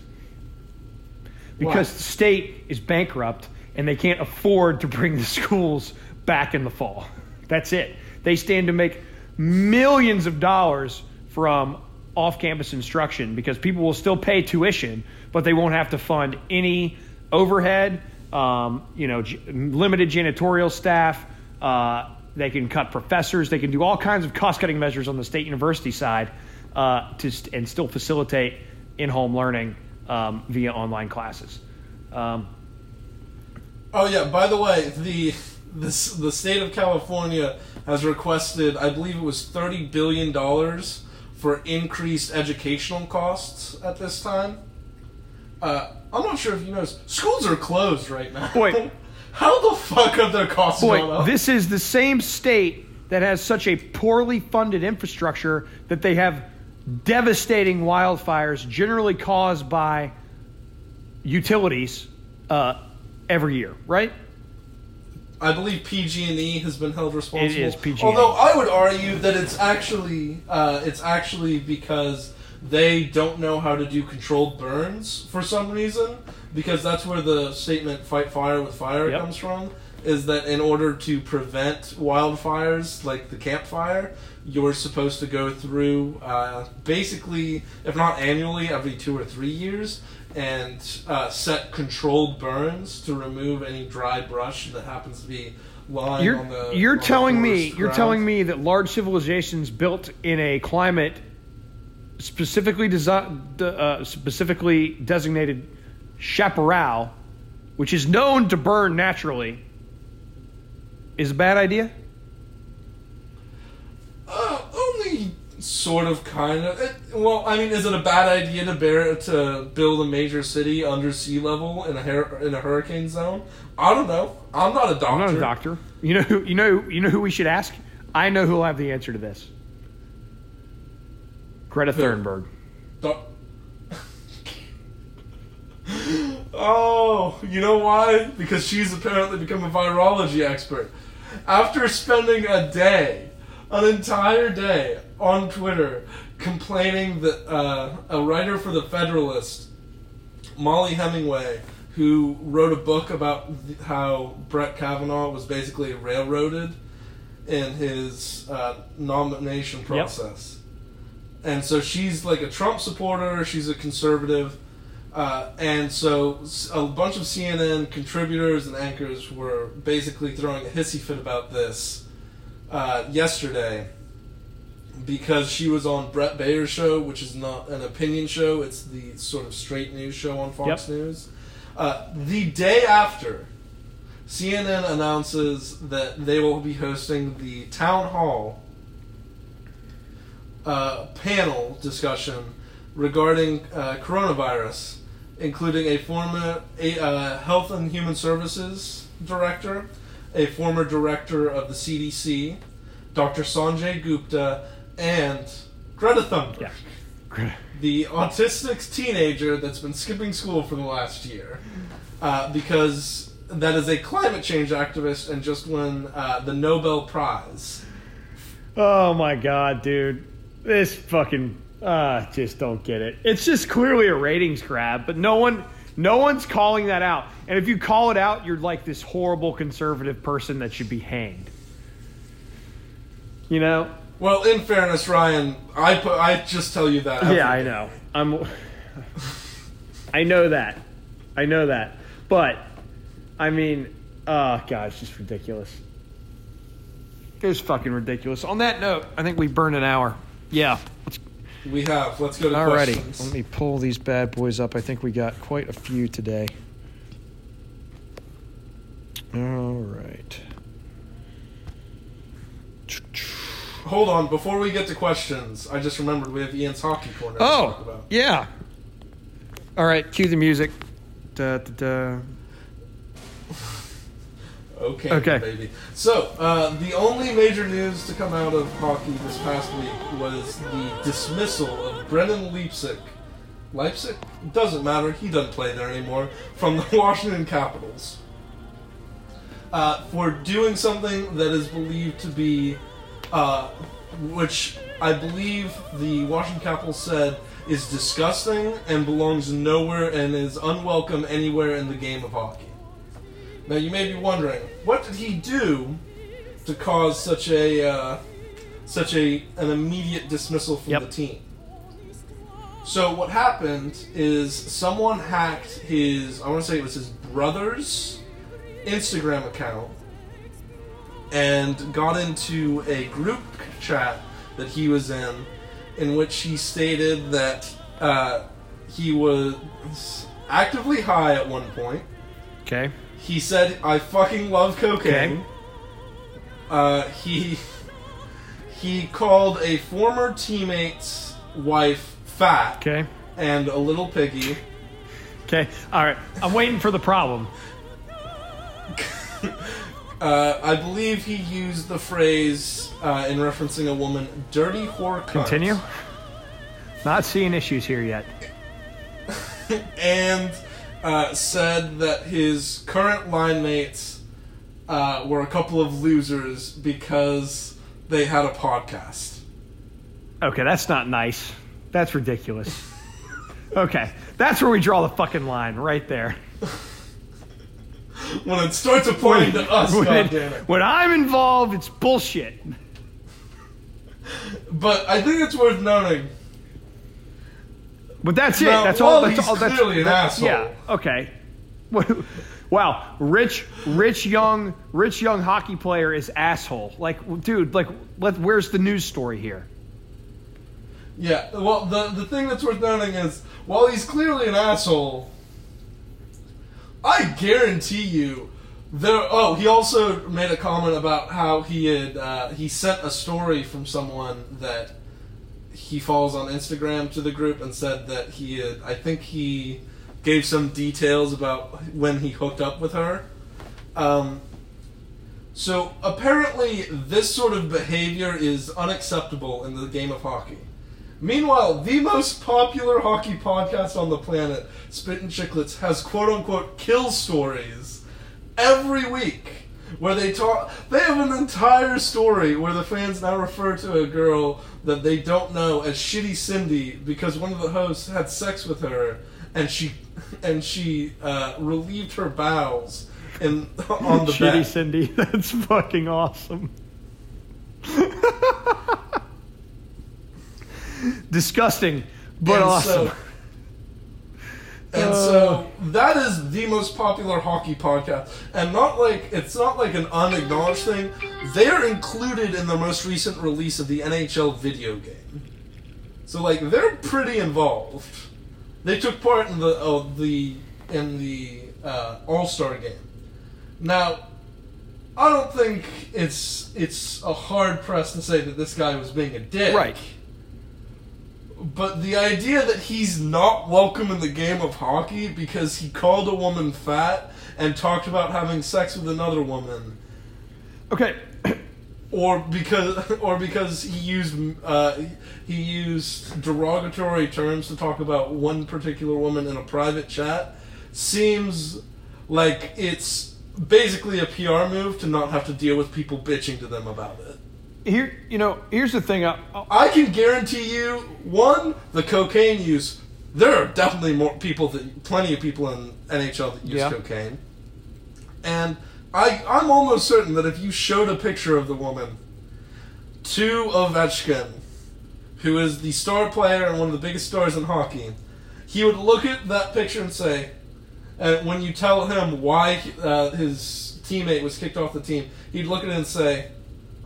Because Why? the state is bankrupt and they can't afford to bring the schools back in the fall. That's it. They stand to make millions of dollars from off-campus instruction because people will still pay tuition, but they won't have to fund any overhead. Um, you know, j- limited janitorial staff. Uh, they can cut professors. They can do all kinds of cost-cutting measures on the state university side uh, to st- and still facilitate in-home learning um, via online classes. Um, Oh yeah. By the way, the this the state of California has requested, I believe it was 30 billion dollars for increased educational costs at this time. Uh, I'm not sure if you noticed, schools are closed right now. Boy. *laughs* how the fuck have their costs Boy, up? this is the same state that has such a poorly funded infrastructure that they have devastating wildfires, generally caused by utilities, uh, every year, right? I believe PG&E has been held responsible. It is PG&E. Although I would argue that it's actually uh, it's actually because they don't know how to do controlled burns for some reason. Because that's where the statement "fight fire with fire" Yep. comes from. Is that in order to prevent wildfires like the campfire, you're supposed to go through uh, basically, if not annually, every two or three years, and uh, set controlled burns to remove any dry brush that happens to be lying You're on the. you're on the telling me forest you're telling me that large civilizations built in a climate specifically desi- uh, specifically designated chaparral, which is known to burn naturally, is a bad idea. Only sort of, kind of. Eh, it, well, I mean, is it a bad idea to bear to build a major city under sea level in a in a hurricane zone? I don't know. I'm not a doctor. I'm not a doctor. You know who you know you know who we should ask? I know who'll have the answer to this. Greta? Thunberg. Oh, you know why? Because she's apparently become a virology expert. After spending a day, an entire day, on Twitter complaining that uh, a writer for the Federalist, Mollie Hemingway, who wrote a book about th- how Brett Kavanaugh was basically railroaded in his uh, nomination process. And so she's like a Trump supporter, she's a conservative. Uh, and so a bunch of CNN contributors and anchors were basically throwing a hissy fit about this uh, yesterday because she was on Bret Baier's show, which is not an opinion show, it's the sort of straight news show on Fox Yep. News. Uh, the day after, CNN announces that they will be hosting the town hall uh, panel discussion regarding uh, coronavirus, including a former a, uh, Health and Human Services director, a former director of the CDC, Dr. Sanjay Gupta, and Greta Thunberg, Yeah. the autistic teenager that's been skipping school for the last year, uh, because that is a climate change activist and just won uh, the Nobel Prize. Oh my god, dude. This fucking uh just don't get it. It's just clearly a ratings grab, but no one no one's calling that out. And if you call it out, you're like this horrible conservative person that should be hanged. You know? Well, in fairness, Ryan, I pu- I just tell you that. Yeah, I know. I'm I know that. I know that. But I mean, oh god, it's just ridiculous. It's fucking ridiculous. On that note, I think we burned an hour. Yeah. We have. Let's go to Alrighty, questions. let me pull these bad boys up. I think we got quite a few today. All right. Hold on, before we get to questions, I just remembered we have Ian's hockey corner to talk Oh, about. yeah. All right, cue the music. Da, da, da. Okay, Okay. baby. So, uh, the only major news to come out of hockey this past week was the dismissal of Brennan Leipsic. Leipsic? Doesn't matter, he doesn't play there anymore. From the *laughs* Washington Capitals. Uh, for doing something that is believed to be, uh, which I believe the Washington Capitals said is disgusting and belongs nowhere and is unwelcome anywhere in the game of hockey. Now you may be wondering, what did he do to cause such a uh, such a an immediate dismissal from Yep. the team? So what happened is someone hacked his I want to say it was his brother's Instagram account and got into a group chat that he was in, in which he stated that uh, he was actively high at one point. Okay. He said, "I fucking love cocaine." Okay. Uh, he he called a former teammate's wife fat Okay. and a little piggy. Okay. All right. I'm waiting for the problem. *laughs* Uh, I believe he used the phrase uh, in referencing a woman, "dirty whore." Cunt. Continue. Not seeing issues here yet. *laughs* and uh, said that his current line mates uh, were a couple of losers because they had a podcast. Okay, that's not nice. That's ridiculous. Okay, that's where we draw the fucking line, right there. *laughs* *laughs* When it starts applying to us, when, goddammit. when I'm involved, it's bullshit. But I think it's worth noting. But that's it. Now, that's all. That's he's all. That's clearly an that- asshole. Yeah. Okay. wow. Rich, rich young, rich young hockey player is asshole. Like, dude. Like, let, where's the news story here? Yeah, well, the the thing that's worth noting is while he's clearly an asshole, I guarantee you there. Oh, he also made a comment about how he had uh, he sent a story from someone that he follows on Instagram to the group and said that he had. I think he gave some details about when he hooked up with her. Um, so apparently, this sort of behavior is unacceptable in the game of hockey. Meanwhile, the most popular hockey podcast on the planet, Spittin' Chicklets, has quote unquote kill stories every week where they talk. They have an entire story where the fans now refer to a girl that they don't know as Shitty Cindy because one of the hosts had sex with her and she and she uh, relieved her bowels in *laughs* on the Shitty bed. Cindy. *laughs* That's fucking awesome. *laughs* Disgusting, but and awesome. So, and so that is the most popular hockey podcast, and not like it's not like an unacknowledged thing. They are included in the most recent release of the NHL video game, so like they're pretty involved. They took part in the oh, the in the uh, All Star game. Now, I don't think it's it's a hard press to say that this guy was being a dick, Right. But the idea that he's not welcome in the game of hockey because he called a woman fat and talked about having sex with another woman, Okay, or because *laughs* or because he used uh, he used derogatory terms to talk about one particular woman in a private chat, seems like it's basically a PR move to not have to deal with people bitching to them about it. Here you know here's the thing. I, I- can guarantee you, one, the cocaine use. There are definitely more people that, plenty of people in NHL that use Yeah. cocaine, and I, I'm almost certain that if you showed a picture of the woman to Ovechkin, who is the star player and one of the biggest stars in hockey, he would look at that picture and say, and when you tell him why uh, his teammate was kicked off the team, he'd look at it and say,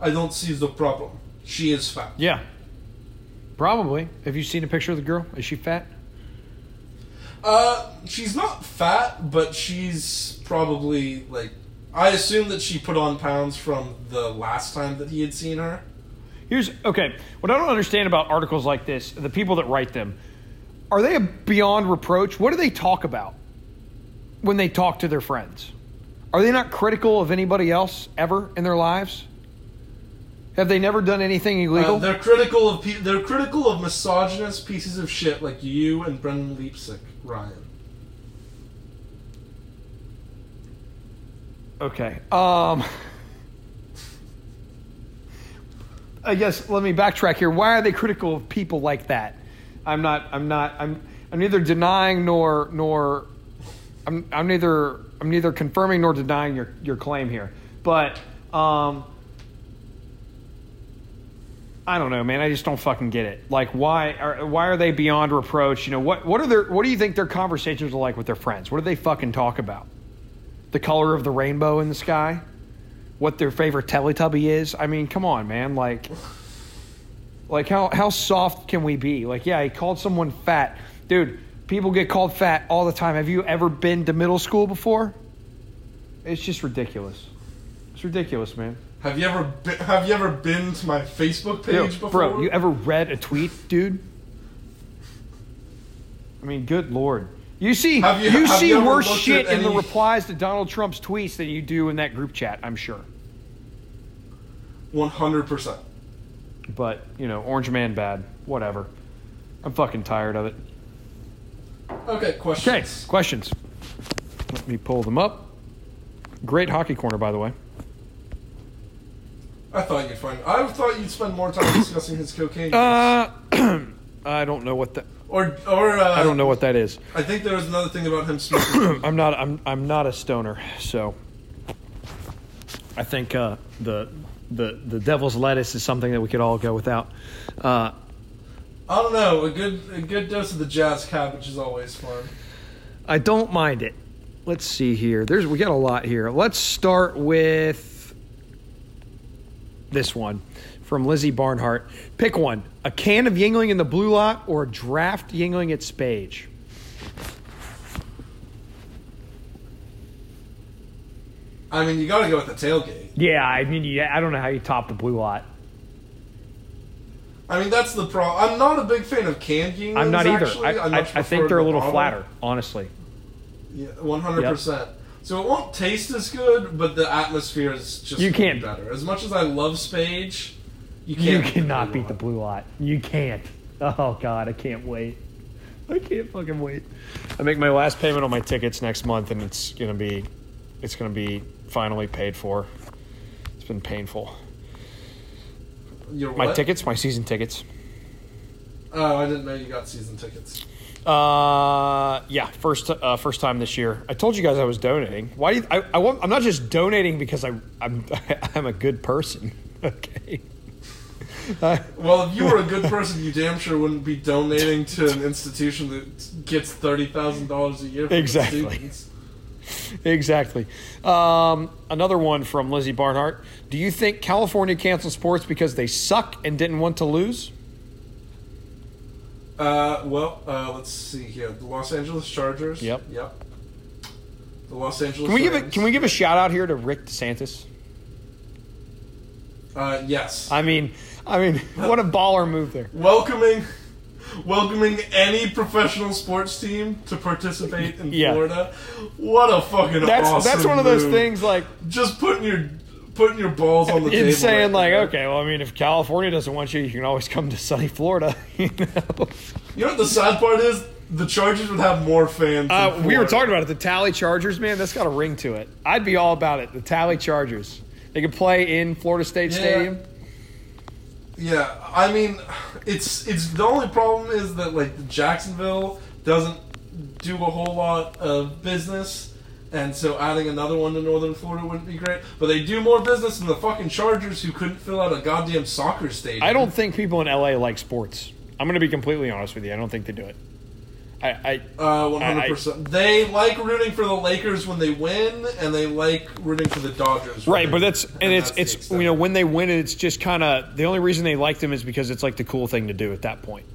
"I don't see the problem. She is fat." yeah, probably. Have you seen a picture of the girl? Is she fat? Uh, she's not fat, but she's probably like. I assume that she put on pounds from the last time that he had seen her. Here's okay. What I don't understand about articles like this, the people that write them, are they a beyond reproach? What do they talk about when they talk to their friends? Are they not critical of anybody else ever in their lives? Have they never done anything illegal? Uh, they're critical of pe- they're critical of misogynist pieces of shit like you and Brendan Leipsic, Ryan. Okay. Um I guess let me backtrack here. Why are they critical of people like that? I'm not I'm not I'm I'm neither denying nor nor I'm I'm neither I'm neither confirming nor denying your your claim here. But um I don't know, man. I just don't fucking get it. Like, why are why are they beyond reproach? You know, what what are their what do you think their conversations are like with their friends? What do they fucking talk about? the color of the rainbow in the sky, what their favorite Teletubby is. I mean, come on, man. Like, like how how soft can we be? Like, yeah, he called someone fat, dude. People get called fat all the time. Have you ever been to middle school before? It's just ridiculous. It's ridiculous, man. Have you ever been, have you ever been to my Facebook page Yo, before? bro, you ever read a tweet, dude? I mean, good lord. You see, Have you- you, have see you worse shit in the replies to Donald Trump's tweets than you do in that group chat. I'm sure. One hundred percent. But you know, Orange Man bad. Whatever. I'm fucking tired of it. Okay, questions. Okay, questions. Let me pull them up. Great hockey corner, by the way. I thought you'd find. I thought you'd spend more time discussing his cocaine. Uh, *clears throat* I don't know what that. or or uh, I don't know what that is. I think there was another thing about him smoking. *clears throat* I'm not. I'm. I'm not a stoner. So. I think uh, the the the devil's lettuce is something that we could all go without. Uh, I don't know. A good a good dose of the jazz cabbage is always fun. I don't mind it. Let's see here. There's we got a lot here. Let's start with this one from Lizzie Barnhart. Pick one: a can of Yuengling in the blue lot or a draft Yuengling at Spage. I mean, you got to go with the tailgate. Yeah, I mean, yeah, I don't know how you top the blue lot. I mean, that's the problem. I'm not a big fan of canned Yuenglings, I'm not either. Actually. I, I, I, think they're a little bottle. flatter, honestly. Yeah, 100. percent So it won't taste as good, but the atmosphere is just You can't- better. As much as I love Spage, you You can't. You cannot beat the blue lot. You can't. Oh God, I can't wait. I can't fucking wait. I make my last payment on my tickets next month, and it's gonna be, it's gonna be finally paid for. It's been painful. Your My what? tickets, my season tickets. Oh, I didn't know you got season tickets. Uh, yeah, first uh, first time this year. I told you guys I was donating. Why do you, I, I want, I'm not just donating because I I'm *laughs* I'm a good person. *laughs* Okay. Uh, *laughs* Well, if you were a good person, you damn sure wouldn't be donating to an institution that gets thirty thousand dollars a year. Exactly. Exactly. Um, another one from Lizzie Barnhart. Do you think California canceled sports because they suck and didn't want to lose? Uh, well, uh, let's see here. The Los Angeles Chargers. Yep. Yep. The Los Angeles. Can we give it? Rams. Can we give a shout out here to Rick DeSantis? Uh, yes. I mean, I mean, *laughs* what a baller move there. welcoming, welcoming any professional sports team to participate in Yeah. Florida. What a fucking That's awesome that's one of those move. things like Just putting your putting your balls on the *laughs* table. in saying right like, there. okay, well, I mean, if California doesn't want you, you can always come to sunny Florida. *laughs* You know? You know what the sad part is? The Chargers would have more fans. Uh, we were talking about it. The Tally Chargers, man, that's got a ring to it. I'd be all about it. The Tally Chargers. They could play in Florida State Yeah. Stadium. Yeah, I mean, it's it's the only problem is that like Jacksonville doesn't do a whole lot of business, and so adding another one to Northern Florida wouldn't be great. But they do more business than the fucking Chargers, who couldn't fill out a goddamn soccer stadium. I don't think people in LA like sports. I'm going to be completely honest with you. I don't think they do it. I, I Uh, one hundred percent. They like rooting for the Lakers when they win, and they like rooting for the Dodgers. right, but that's win. and it's that's it's you know when they win it's just kind of the only reason they like them is because it's like the cool thing to do at that point.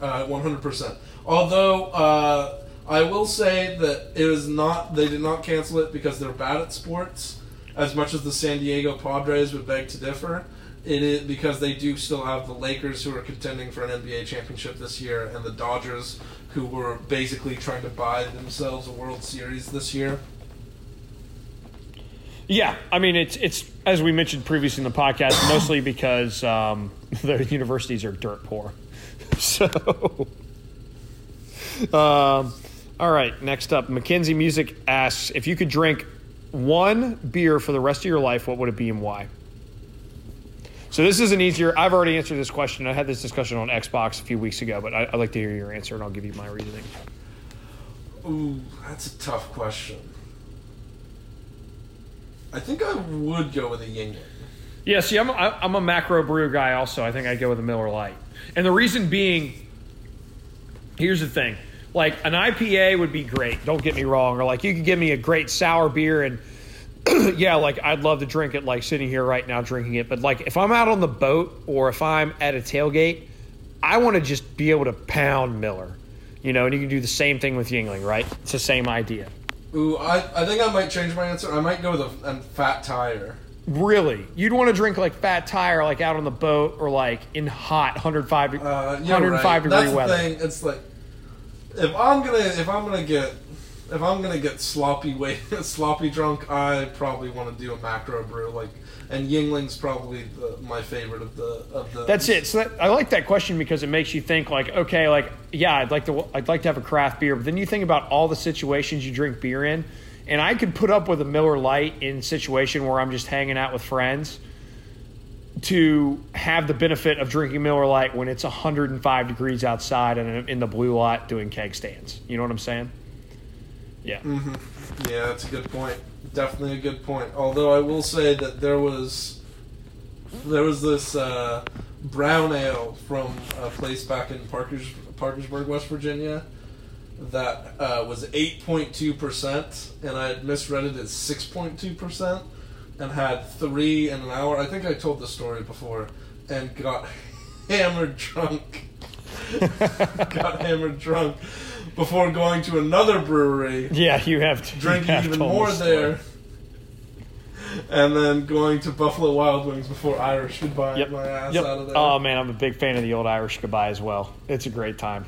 Uh, One hundred percent. Although uh, I will say that it is not. They did not cancel it because they're bad at sports. As much as the San Diego Padres would beg to differ, it is because they do still have the Lakers who are contending for an NBA championship this year, and the Dodgers who were basically trying to buy themselves a World Series this year. Yeah, I mean it's it's as we mentioned previously in the podcast, mostly because um, *laughs* the universities are dirt poor. *laughs* So, um, all right. Next up, Mackenzie Music asks if you could drink one beer for the rest of your life, what would it be and why? So this is an easier. I've already answered this question. I had this discussion on Xbox a few weeks ago, but I, I'd like to hear your answer, and I'll give you my reasoning. Ooh, that's a tough question. I think I would go with a Yuengling. Yeah, see, I'm a, I'm a macro brew guy also. I think I'd go with a Miller Lite. And the reason being, here's the thing. Like, an IPA would be great, don't get me wrong. Or, like, you could give me a great sour beer and, *clears throat* yeah, like, I'd love to drink it, like, sitting here right now drinking it. But, like, if I'm out on the boat or if I'm at a tailgate, I want to just be able to pound Miller. You know, and you can do the same thing with Yuengling, right? It's the same idea. Ooh, I, I think I might change my answer. I might go with a, a fat tire. Really? You'd want to drink like Fat Tire, like out on the boat or like in hot 105, Uh, 105 right. degree That's weather. the thing. It's like if I'm gonna if I'm gonna get if I'm gonna get sloppy way *laughs* sloppy drunk, I probably want to do a macro brew like and Yuengling's probably the, my favorite of the of the. That's it. So that, I like that question because it makes you think like, okay, like yeah, I'd like to I'd like to have a craft beer, but then you think about all the situations you drink beer in, and I could put up with a Miller Lite in situation where I'm just hanging out with friends to have the benefit of drinking Miller Lite when it's 105 degrees outside and in the blue lot doing keg stands. You know what I'm saying? Yeah. Yeah, that's a good point. Definitely a good point. Although I will say that there was there was this uh, brown ale from a place back in Parkers, Parkersburg, West Virginia, that uh, was eight point two percent, and I had misread it as six point two percent, and had three in an hour. I think I told the story before, and got *laughs* hammered drunk. *laughs* got hammered drunk before going to another brewery Yeah, you have to drinking have even more there, and then going to Buffalo Wild Wings before Irish goodbye Yep. my ass yep. out of there. Oh man, I'm a big fan of the old Irish goodbye as well. It's a great time.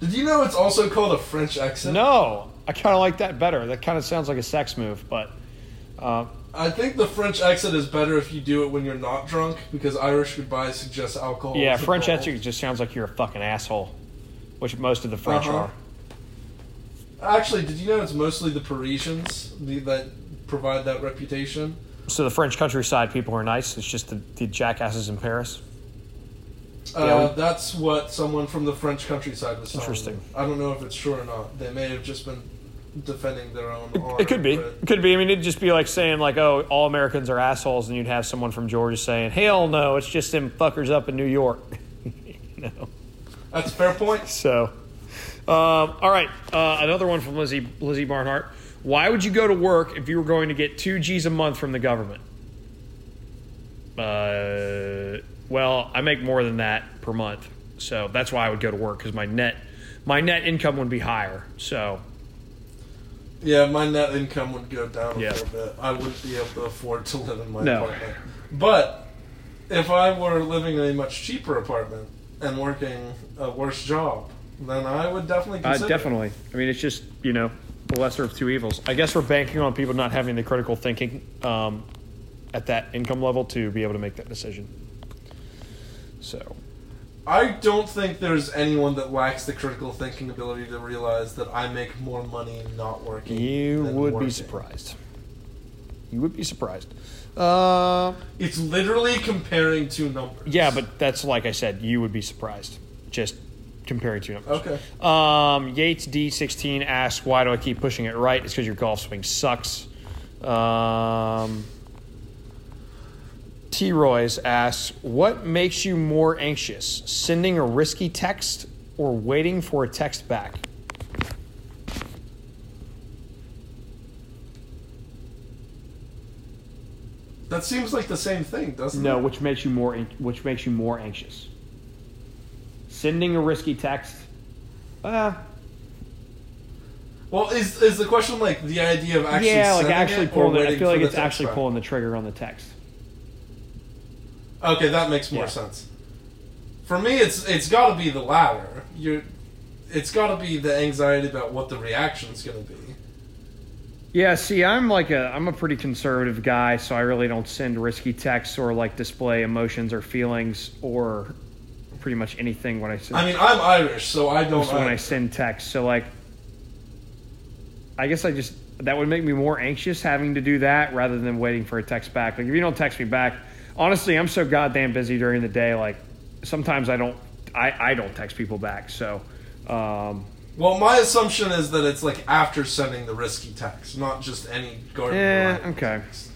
Did you know it's also called a French accent? No, I kind of like that better. That kind of sounds like a sex move, but uh, I think the French exit is better if you do it when you're not drunk because Irish goodbye suggests alcohol. Yeah, French exit just sounds like you're a fucking asshole, which most of the French Uh-huh. are. Actually, did you know it's mostly the Parisians the, that provide that reputation? So the French countryside people are nice. It's just the, the jackasses in Paris. Uh, we- that's what someone from the French countryside was telling Interesting. I don't know if it's true or not. They may have just been defending their own honor. It could be. It could be. I mean, it'd just be like saying like, "Oh, all Americans are assholes," and you'd have someone from Georgia saying, "Hell no, it's just them fuckers up in New York." *laughs* you know. That's a fair point. So, um, all right, uh, another one from Lizzie Lizzie Barnhart. Why would you go to work if you were going to get two G's a month from the government? Uh, well, I make more than that per month, so that's why I would go to work because my net my net income would be higher. So, Yeah, my net income would go down a Yeah. little bit. I wouldn't be able to afford to live in my No. apartment. But if I were living in a much cheaper apartment and working a worse job, then I would definitely uh, consider. it. definitely. I mean, it's just you know the lesser of two evils. I guess we're banking on people not having the critical thinking um, at that income level to be able to make that decision. So. I don't think there's anyone that lacks the critical thinking ability to realize that I make more money not working. You would be surprised. You would be surprised. Uh, It's literally comparing two numbers. yeah, but that's like I said. You would be surprised. Just comparing two numbers. Okay. Um, Yates D16 asks, "Why do I keep pushing it right? It's because your golf swing sucks." Um, T. Royce asks, "What makes you more anxious? Sending a risky text or waiting for a text back?" That seems like the same thing, doesn't No, it? which makes you more which makes you more anxious. Sending a risky text. Uh, Well, is is the question like the idea of actually yeah, like sending actually it pulling. The, I feel like it's actually back? pulling the trigger on the text. Okay, that makes more Yeah. sense. For me, it's it's got to be the latter. You, it's got to be the anxiety about what the reaction's going to be. Yeah, see, I'm like a I'm a pretty conservative guy, so I really don't send risky texts or like display emotions or feelings or pretty much anything when I send. I mean, I'm Irish, so I don't. when I send texts, So like, I guess I just that would make me more anxious having to do that rather than waiting for a text back. Like if you don't text me back, honestly, I'm so goddamn busy during the day. Like sometimes I don't I I don't text people back. So. Um, Well, my assumption is that it's like after sending the risky text, not just any garden. Yeah, okay. text.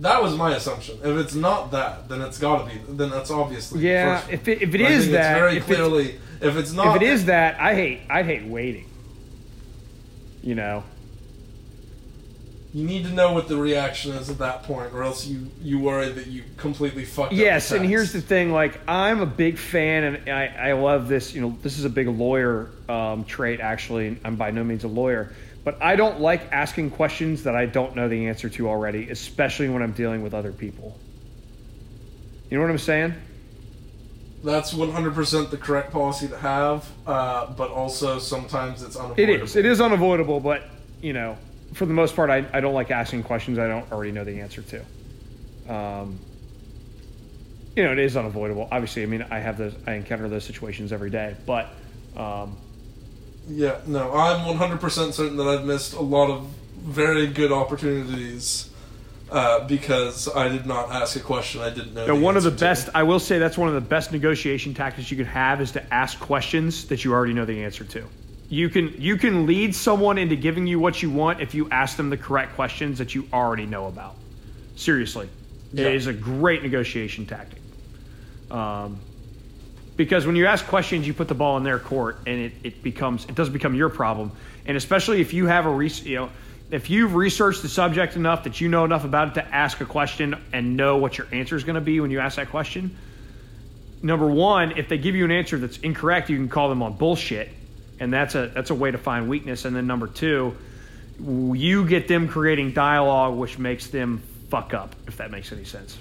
That was my assumption. If it's not that, then it's got to be. Then that's obviously. the Yeah, if it- if it I is that- it's very if it's- clearly. if it's not, if it is that, I hate I'd hate waiting. You know. You need to know what the reaction is at that point, or else you you worry that you completely fucked. up Yes, and here's the thing. Like, I'm a big fan, and I, I love this. You know, this is a big lawyer um, trait. Actually, and I'm by no means a lawyer, but I don't like asking questions that I don't know the answer to already, especially when I'm dealing with other people. You know what I'm saying? That's 100% the correct policy to have, uh, but also sometimes it's unavoidable. is. It is unavoidable, but you know, for the most part, I, I don't like asking questions I don't already know the answer to. Um, you know, it is unavoidable. Obviously, I mean, I have those. I encounter those situations every day, but. Um, Yeah, no, I'm 100% certain that I've missed a lot of very good opportunities uh, because I did not ask a question I didn't know. One of the to. best, I will say that's one of the best negotiation tactics you can have is to ask questions that you already know the answer to. You can you can lead someone into giving you what you want if you ask them the correct questions that you already know about. Seriously, Yeah. it is a great negotiation tactic. Um, because when you ask questions, you put the ball in their court, and it, it becomes it does become your problem. And especially if you have a res- you know if you've researched the subject enough that you know enough about it to ask a question and know what your answer is going to be when you ask that question. Number one, if they give you an answer that's incorrect, you can call them on bullshit, and that's a that's a way to find weakness. And then number two, you get them creating dialogue, which makes them fuck up. If that makes any sense.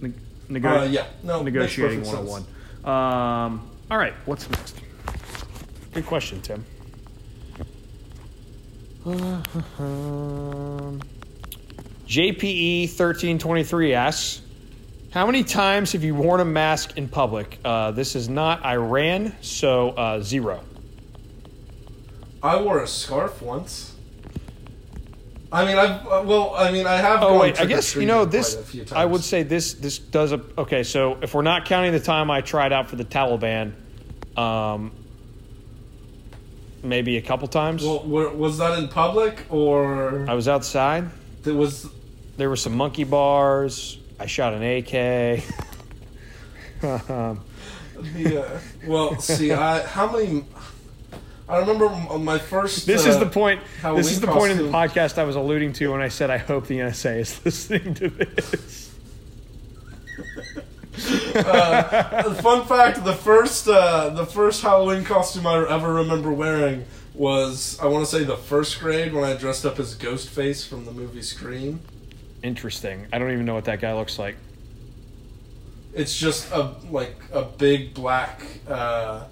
Ne- nego- Uh, yeah, no, makes negotiating perfect sense. 101. Um, all right, what's next? Good question, Tim. *laughs* JPE thirteen twenty three asks, "How many times have you worn a mask in public?" Uh, this is not Iran, so uh, zero. I wore a scarf once. I mean, I've uh, well, I mean, I have. Oh wait, I guess you know this. quite a few I would say this this does a okay. So if we're not counting the time I tried out for the Taliban, um, maybe a couple times. Well, was that in public or I was outside. it was? There were some monkey bars. I shot an AK. Um, *laughs* The, uh, well, see, I how many? I remember m- my first. this uh, is the point. Halloween This is the point in the podcast I was alluding to when I said I hope the NSA is *laughs* listening to this. Uh, fun fact: the first, uh, the first Halloween costume I ever remember wearing was, I want to say, the first grade when I dressed up as Ghostface from the movie Scream. Interesting. I don't even know what that guy looks like. It's just a like a big black, uh,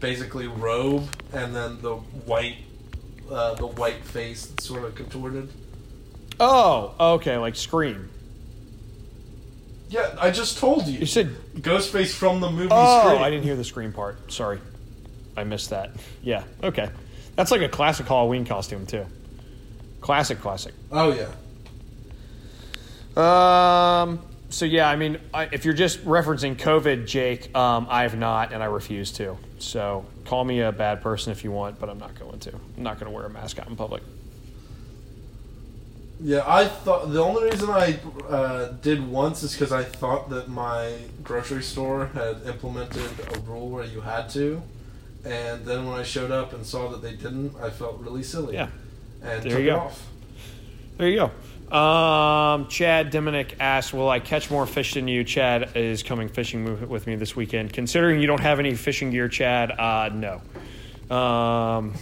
basically robe, and then the white, uh, the white face that's sort of contorted. Oh, okay, like Scream. Yeah, I just told you. You said Ghostface from the movie Oh, Scream. I didn't hear the scream part. Sorry. I missed that. Yeah, okay. That's like a classic Halloween costume, too. Classic, classic. Oh yeah. Um, so, yeah, I mean, I, if you're just referencing COVID, Jake, um, I have not, and I refuse to. So, call me a bad person if you want, but I'm not going to. I'm not going to wear a mask out in public. Yeah, I thought the only reason I uh, did once is because I thought that my grocery store had implemented a rule where you had to, and then when I showed up and saw that they didn't, I felt really silly. Yeah. and There took you it go. off. There you go. Um, Chad Diminick asks, "Will I catch more fish than you?" Chad is coming fishing with- with me this weekend. Considering you don't have any fishing gear, Chad, uh, no. Um,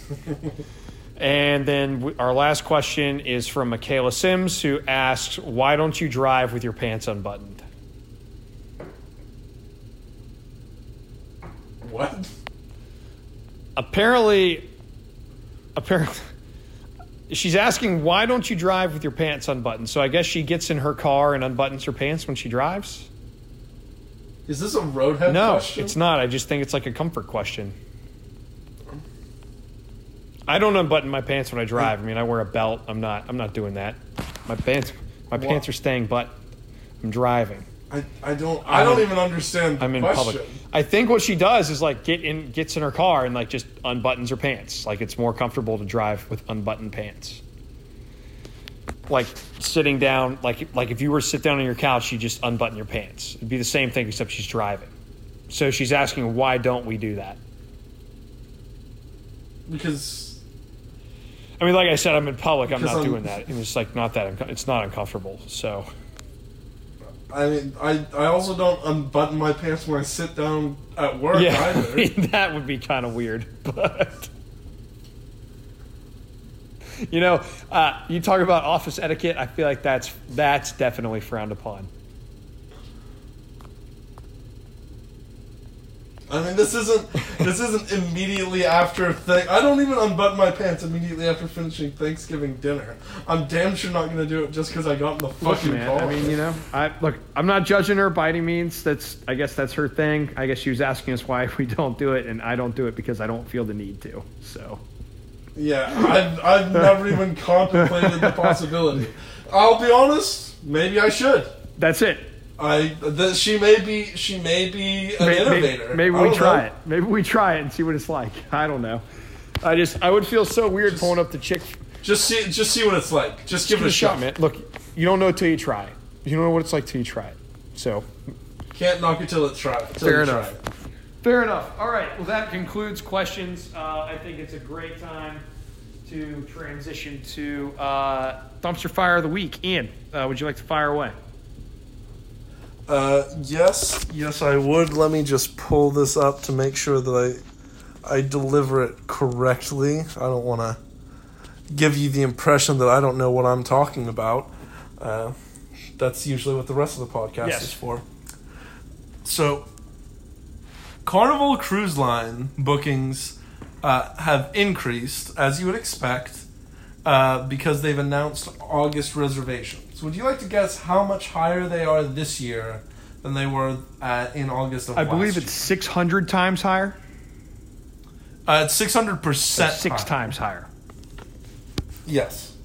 *laughs* and then our last question is from Michaela Sims, who asks, "Why don't you drive with your pants unbuttoned?" What? Apparently, apparently. She's asking, why don't you drive with your pants unbuttoned? So I guess she gets in her car and unbuttons her pants when she drives? Is this a roadhead No, question? it's not. I just think it's like a comfort question. I don't unbutton my pants when I drive. I mean, I wear a belt. I'm not. I'm not doing that. My pants. My Wha- pants are staying but I'm driving. I, I don't. I don't even understand. The I'm in question. public. I think what she does is like get in, gets in her car and like just unbuttons her pants. Like it's more comfortable to drive with unbuttoned pants. Like sitting down, like like if you were to sit down on your couch, you just unbutton your pants. It'd be the same thing except she's driving. So she's asking, why don't we do that? because I mean, like I said, I'm in public. I'm not I'm- doing that. It's like not that. Unco- it's not uncomfortable. So I mean I I also don't unbutton my pants when I sit down at work yeah, I *laughs* either. mean, that would be kind of weird. *laughs* But you know, uh, you talk about office etiquette. I feel like that's that's definitely frowned upon. I mean, this isn't this isn't immediately after thing. I don't even unbutton my pants immediately after finishing Thanksgiving dinner. I'm damn sure not gonna do it just because I got in the Look, fucking man. car. I mean, you know, I look. I'm not judging her by any means. That's I guess that's her thing. I guess she was asking us why *laughs* we don't do it, and I don't do it because I don't feel the need to. So yeah, I've I've never even contemplated the possibility. I'll be honest. Maybe I should. that's it. I the, she may be she may be an Maybe, innovator. maybe I we don't try know. it. Maybe we try it and see what it's like. I don't know. I just I would feel so weird pulling up the chick. Just see just see what it's like. Just give Give it a shot, man. Look, you don't know till you try. it. You don't know what it's like till you try it. So Can't knock it till it's tried. Till Fair you enough. Try it. Fair enough. All right. Well, that concludes questions. Uh, I think it's a great time to transition to uh, dumpster fire of the week. Ian, uh, would you like to fire away? Uh, yes, yes, I would. Let me just pull this up to make sure that I I deliver it correctly. I don't want to give you the impression that I don't know what I'm talking about. Uh, that's usually what the rest of the podcast Yes. is for. So, Carnival Cruise Line bookings uh, have increased, as you would expect. Uh, because they've announced August reservations. Would you like to guess how much higher they are this year than they were at, in August of last I last believe year? it's 600 times higher. uh, it's six hundred percent Six times higher. Yes.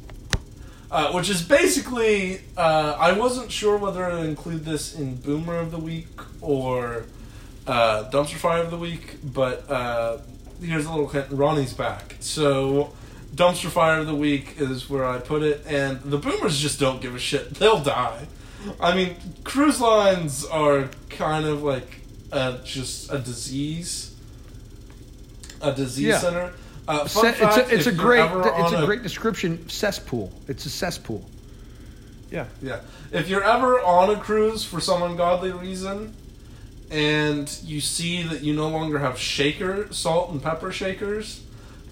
Uh, which is basically, uh, I wasn't sure whether to include this in Boomer of the Week or uh, Dumpster Fire of the Week, but uh, here's a little hint Ronnie's back. So, Dumpster Fire of the Week is where I put it, and the Boomers just don't give a shit. *laughs* They'll die. I mean, cruise lines are kind of like uh, just a disease. A disease Yeah. center. Uh, Se- fun it's fact, a, it's a great it's on a great description. Cesspool. It's a cesspool. Yeah. Yeah. If you're ever on a cruise for some ungodly reason and you see that you no longer have shaker, salt and pepper shakers,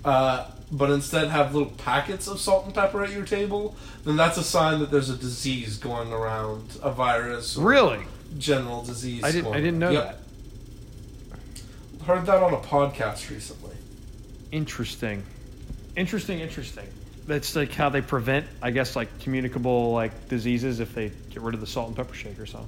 uh, but instead have little packets of salt and pepper at your table, then that's a sign that there's a disease going around, a virus, or Really? general disease. I didn't I didn't know around. that. Heard that on a podcast recently. Interesting. Interesting, interesting. That's like how they prevent, I guess, like communicable like diseases if they get rid of the salt and pepper shaker. So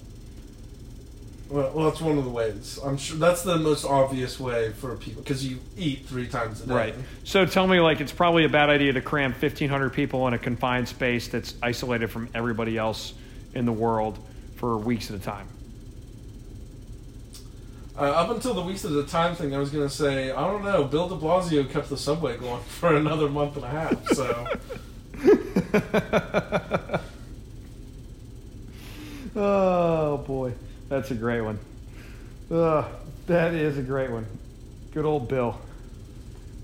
Well, well, that's one of the ways. I'm sure that's the most obvious way for people because you eat three times a day. right. So tell me, like, it's probably a bad idea to cram 1,500 people in a confined space that's isolated from everybody else in the world for weeks at a time. Uh, up until the weeks at a time thing, I was gonna say I don't know. Bill De Blasio kept the subway going *laughs* for another month and a half. So *laughs* *laughs* oh boy, that's a great one. Ugh, that is a great one. Good old Bill.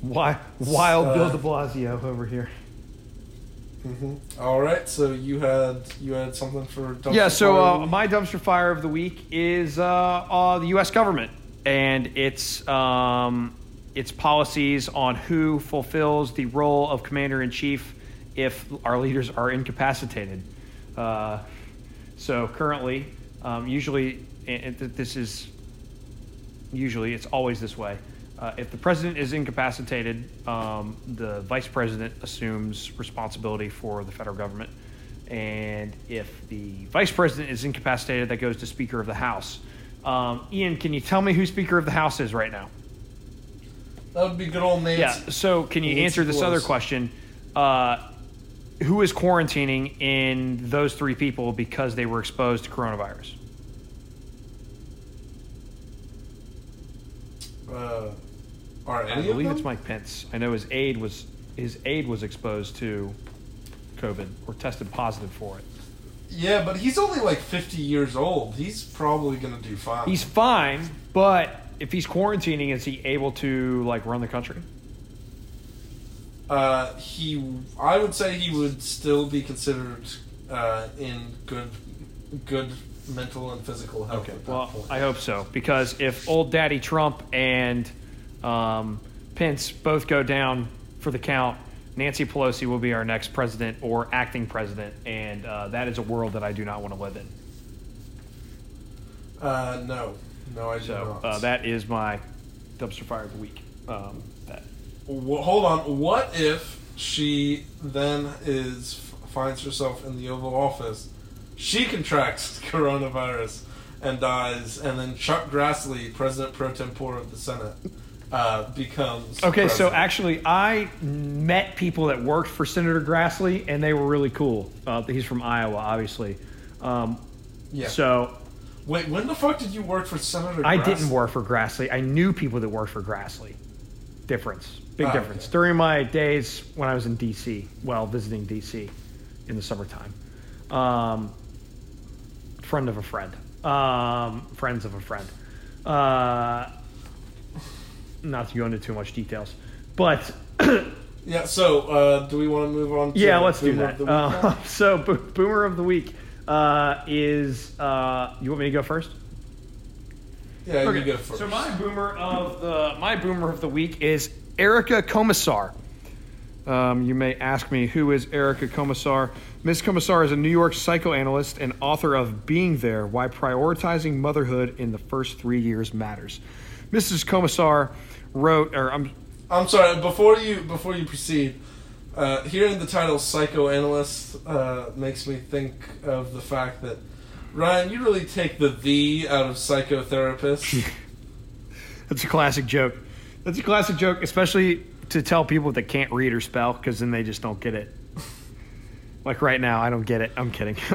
Why, wild Uh, Bill De Blasio over here. Mhm. all right. So you had you had something for dumpster Yeah, so fire uh, my dumpster fire of the week is uh, uh, the U.S. government and its um, its policies on who fulfills the role of commander in chief if our leaders are incapacitated. Uh, so currently, um, usually, and this is usually it's always this way. Uh, if the president is incapacitated, um, the vice president assumes responsibility for the federal government. And if the vice president is incapacitated, that goes to Speaker of the House. Um, Ian, can you tell me who Speaker of the House is right now? That would be good old Nancy. Yeah. So, can you Nancy answer this other question? Uh, who is quarantining in those three people because they were exposed to coronavirus? Uh, are I any of believe them? it's Mike Pence. I know his aide was his aide was exposed to COVID or tested positive for it. Yeah, but he's only like 50 years old. He's probably gonna do fine. He's fine, but if he's quarantining, is he able to like run the country? Uh, he, I would say he would still be considered uh, in good, good mental and physical health. at that Well, point. I hope so because if old Daddy Trump and um, Pence both go down for the count, Nancy Pelosi will be our next president or acting president, and uh, that is a world that I do not want to live in. Uh, no, no, I do So not. uh, that is my dumpster fire of the week. Um, Wh- hold on. What if she then is finds herself in the Oval Office? She contracts *laughs* coronavirus and dies, and then Chuck Grassley, President pro tempore of the Senate, uh, becomes Okay, so actually, I met people that worked for Senator Grassley, and they were really cool. Uh, he's from Iowa, obviously. Um, yeah. So Wait, when the fuck did you work for Senator? Grassley? I didn't work for Grassley. I knew people that worked for Grassley. Difference, big Ah, difference. okay. During my days when I was in D.C., well, visiting D.C. in the summertime. Um, friend of a friend. Um, friends of a friend. Uh, not to go into too much details, but *clears throat* Yeah. So, uh, do we want to move on? To Yeah, let's do that. the Week Uh, now? *laughs* so, bo- boomer of the week uh, is. Uh, you want me to go first? yeah, you go first. So my boomer of the my boomer of the week is Erica Komisar. Um, you may ask me who is Erica Komisar. Ms. Komisar is a New York psychoanalyst and author of Being There: Why Prioritizing Motherhood in the First Three Years Matters. Mrs. Komisar wrote, or I'm I'm sorry. Before you before you proceed, Uh, hearing the title psychoanalyst uh, makes me think of the fact that Ryan, you really take the "the" out of psychotherapist. *laughs* That's a classic joke. That's a classic joke, especially to tell people that can't read or spell, because then they just don't get it. Like right now, I don't get it. I'm kidding. *laughs* you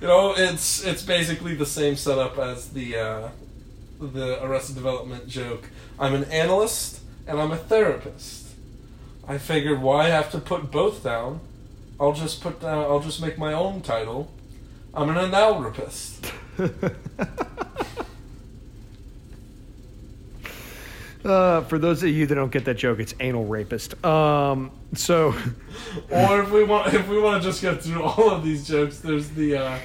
know, it's it's basically the same setup as the uh, the Arrested Development joke. I'm an analyst and I'm a therapist. I figured why I have to put both down? I'll just put down. I'll just make my own title. I'm an analrapist. *laughs* Uh, for those of you that don't get that joke, it's anal rapist. Um, so, *laughs* or if we want, if we want to just get through all of these jokes, there's the uh,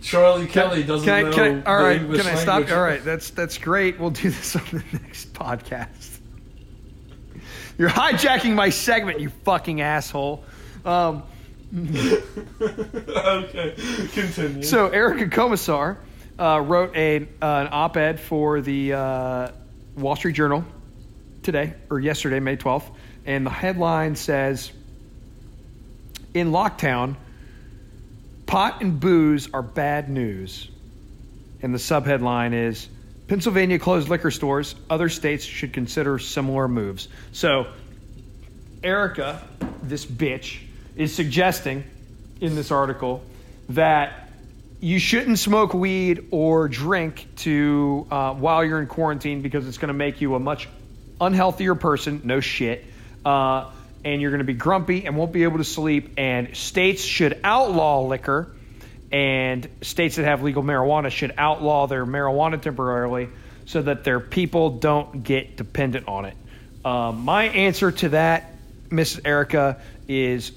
Charlie Kelly doesn't can I, know. Can I, all right, English can I language. stop? All right, that's that's great. We'll do this *laughs* on the next podcast. You're hijacking my segment, you fucking asshole. Um, *laughs* okay, continue. so Erica Komisar uh, wrote a uh, an op-ed for the uh, Wall Street Journal today or yesterday, May 12th, and the headline says, "In lockdown, pot and booze are bad news," and the subheadline is. Pennsylvania closed liquor stores. Other states should consider similar moves. So, Erica, this bitch, is suggesting in this article that you shouldn't smoke weed or drink to uh, while you're in quarantine because it's going to make you a much unhealthier person. No shit. Uh, and you're going to be grumpy and won't be able to sleep. And states should outlaw liquor, and states that have legal marijuana should outlaw their marijuana temporarily so that their people don't get dependent on it. Uh, my answer to that, Mrs. Erica, is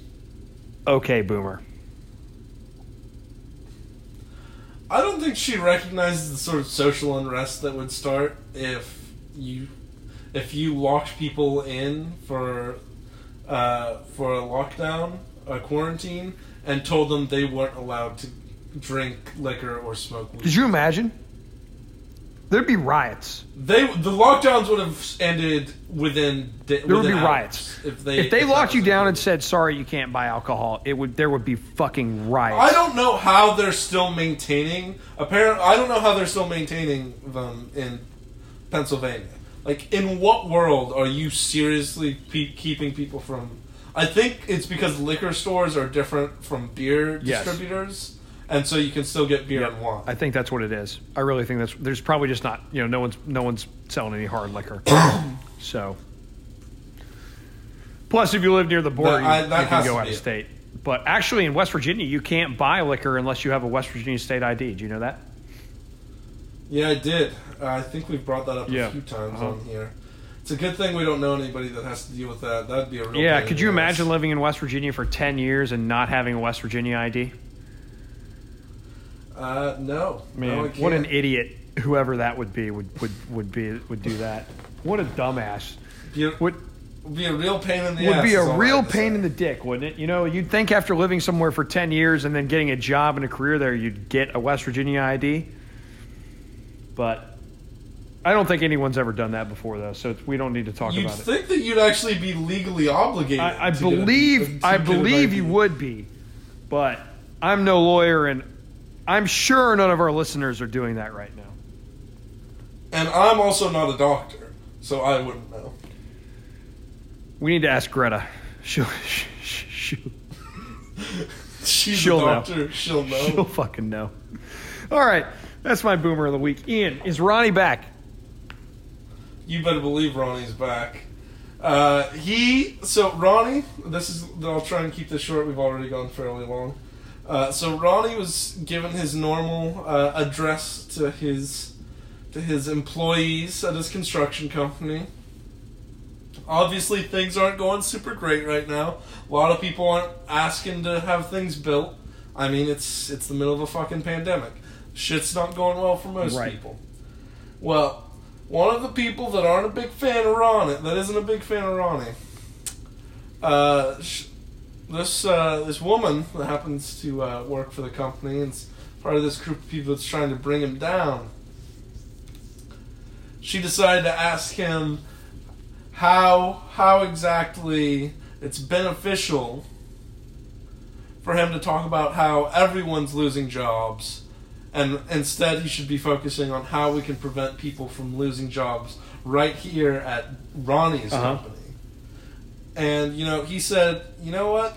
okay, boomer. I don't think she recognizes the sort of social unrest that would start if you if you locked people in for uh, for a lockdown, a quarantine, and told them they weren't allowed to drink liquor or smoke weed. Could you imagine? There'd be riots. They the lockdowns would have ended within. There would be riots if they if they that locked you down and said sorry you can't buy alcohol. It would there would be fucking riots. I don't know how they're still maintaining. Apparently, I don't know how they're still maintaining them in Pennsylvania. Like, in what world are you seriously pe- keeping people from? I think it's because liquor stores are different from beer Yes. distributors, and so you can still get beer and wine. I think that's what it is. I really think that's there's probably just not you know no one's no one's selling any hard liquor. *coughs* so plus if you live near the border That- I- you, that you has can go out be of it. state. But actually in West Virginia you can't buy liquor unless you have a West Virginia state ID. Do you know that? yeah, I did. Uh, I think we've brought that up Yeah. a few times Uh-huh. on here. It's a good thing we don't know anybody that has to deal with that. That'd be a real. Yeah, pain in could the you ass. imagine living in West Virginia for 10 years and not having a West Virginia ID? Uh, no, Man, no, what an idiot whoever that would be would would, would be would do that. What a dumbass. A, Would be a real pain in the would be a real pain in the dick, wouldn't it? You know, you'd think after living somewhere for 10 years and then getting a job and a career there, you'd get a West Virginia ID. But I don't think anyone's ever done that before, though, so we don't need to talk You'd about it. think that you'd actually be legally obligated. I, I a- believe to I believe you would be, but I'm no lawyer, and I'm sure none of our listeners are doing that right now. And I'm also not a doctor, so I wouldn't know. We need to ask Greta. She'll she'll, *laughs* She's She'll a know. doctor. She'll know. she'll fucking know. All right, that's my boomer of the week. Ian, is Ronnie back? You better believe Ronnie's back. Uh, he so Ronnie. This is. I'll try and keep this short. We've already gone fairly long. Uh, so Ronnie was given his normal uh, address to his to his employees at his construction company. Obviously, things aren't going super great right now. A lot of people aren't asking to have things built. I mean, it's it's the middle of a fucking pandemic. Shit's not going well for most Right. people. Well, one of the people that aren't a big fan of Ronnie, that isn't a big fan of Ronnie, uh, sh- this uh, this woman that happens to uh, work for the company and part of this group of people that's trying to bring him down. She decided to ask him how how exactly it's beneficial for him to talk about how everyone's losing jobs and instead he should be focusing on how we can prevent people from losing jobs right here at Ronnie's Uh-huh. company. And you know, he said, "You know what?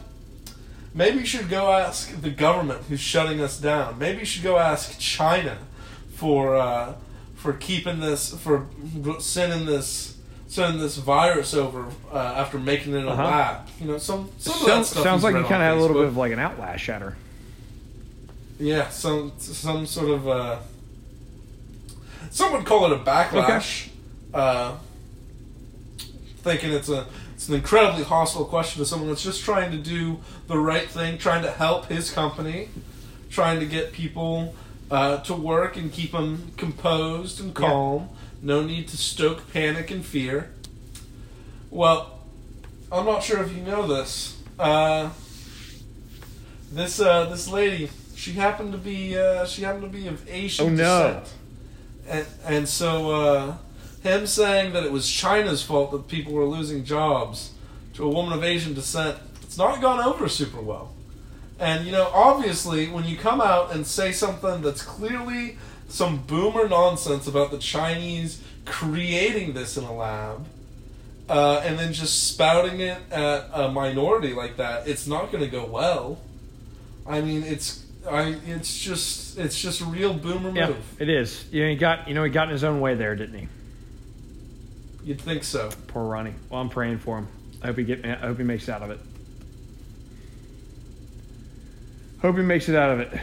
Maybe you should go ask the government who's shutting us down. Maybe you should go ask China for uh, for keeping this for sending this sending this virus over uh, after making it a Uh-huh. lab. You know, some some of that Sounds, stuff sounds like you kind of had a little bit of like an outlash at her. Yeah, some some sort of uh, some would call it a backlash. Uh, thinking it's a it's an incredibly hostile question to someone that's just trying to do the right thing, trying to help his company, trying to get people uh, to work and keep them composed and Yeah. calm. No need to stoke panic and fear. Well, I'm not sure if you know this. Uh, this uh, this lady, she happened to be uh, she happened to be of Asian Oh, no. descent, and and so uh, him saying that it was China's fault that people were losing jobs to a woman of Asian descent, it's not gone over super well. And you know, obviously, when you come out and say something that's clearly some boomer nonsense about the Chinese creating this in a lab, uh, and then just spouting it at a minority like that, it's not going to go well. I mean, it's I it's just it's just a real boomer Yeah, move. it is. You know, he got you know he got in his own way there, didn't he? You'd think so. Poor Ronnie. Well, I'm praying for him. I hope he get. I hope he makes it out of it. Hope he makes it out of it,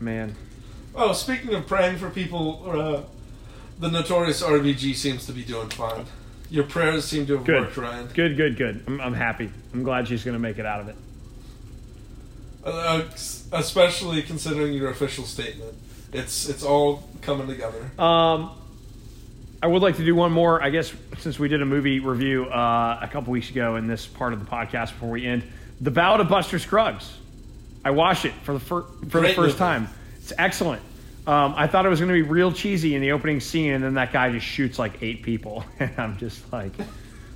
man. Oh, speaking of praying for people, uh, the notorious RBG seems to be doing fine. Your prayers seem to have Good, worked, Ryan. good, good, good. I'm, I'm happy. I'm glad she's gonna make it out of it. Uh, especially considering your official statement. It's it's all coming together. Um, I would like to do one more. I guess since we did a movie review uh, a couple weeks ago in this part of the podcast before we end, The Ballad of Buster Scruggs. I watched it for the fir- for the first movie. time. It's excellent. Um, I thought it was going to be real cheesy in the opening scene, and then that guy just shoots like eight people, *laughs* and I'm just like,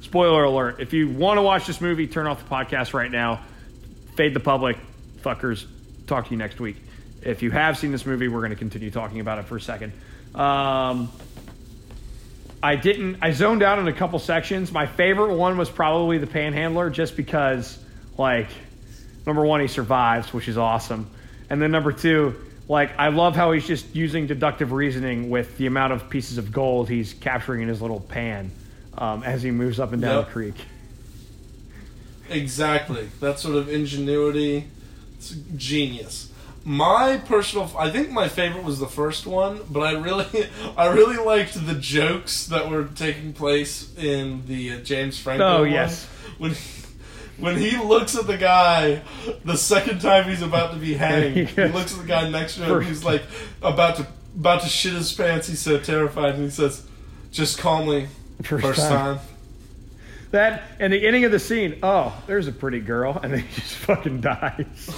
spoiler alert! If you want to watch this movie, turn off the podcast right now. Fade the public, fuckers. Talk to you next week. If you have seen this movie, we're going to continue talking about it for a second. Um, I didn't. I zoned out in a couple sections. My favorite one was probably the Panhandler, just because, like, number one, he survives, which is awesome, and then number two, like, I love how he's just using deductive reasoning with the amount of pieces of gold he's capturing in his little pan um, as he moves up and down Yep. the creek. Exactly. That sort of ingenuity. It's genius. My personal, I think my favorite was the first one, but I really, *laughs* I really liked the jokes that were taking place in the uh, James Franco. Oh, one. yes. When, *laughs* when he looks at the guy the second time he's about to be hanged, *laughs* he looks at the guy next to him. First- He's like about to about to shit his pants. He's so terrified, and he says, "Just calmly, First first, time. time." That and the ending of the scene. Oh, there's a pretty girl, and then he just fucking dies.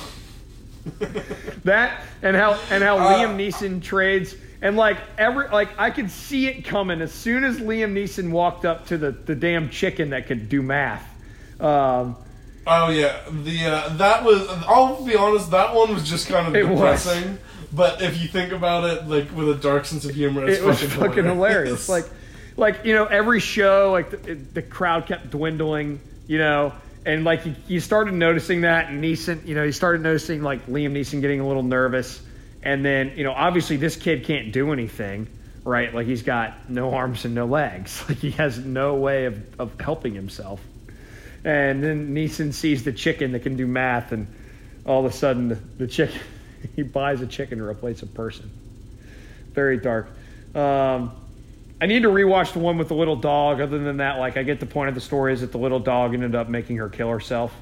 *laughs* that and how and how Uh, Liam Neeson trades and like every like I could see it coming as soon as Liam Neeson walked up to the the damn chicken that could do math. Um, Oh yeah, the uh, that was. I'll be honest, that one was just kind of It was. depressing. But if you think about it, like with a dark sense of humor, it's it was fucking, fucking hilarious. Like, like you know, every show, like the, the crowd kept dwindling, you know, and like you, you started noticing that, and Neeson, you know, you started noticing like Liam Neeson getting a little nervous, and then you know, obviously this kid can't do anything, right? Like he's got no arms and no legs, *laughs* like he has no way of, of helping himself. And then Neeson sees the chicken that can do math, and all of a sudden the, the chicken, *laughs* he buys a chicken to replace a person. Very dark. Um, I need to rewatch the one with the little dog. Other than that, like I get the point of the story is that the little dog ended up making her kill herself.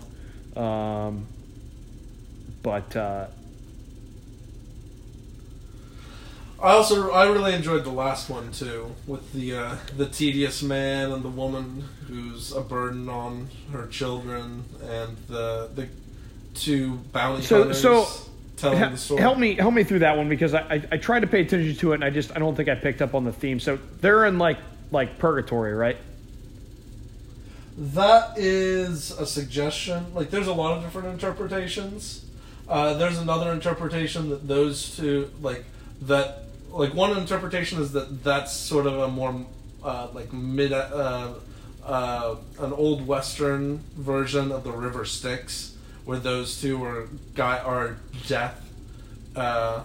Um, but uh, I also I really enjoyed the last one too, with the uh, the tedious man and the woman who's a burden on her children, and the the two bounty So- hunters so, telling the story. help me help me through that one because I, I I tried to pay attention to it and I just I don't think I picked up on the theme. So they're in like like purgatory, right? That is a suggestion. Like, there's a lot of different interpretations. Uh, there's another interpretation that those two, like, that, like, one interpretation is that that's sort of a more, uh, like, mid, uh, uh, an old Western version of the River Styx, where those two are, guy, are death, uh,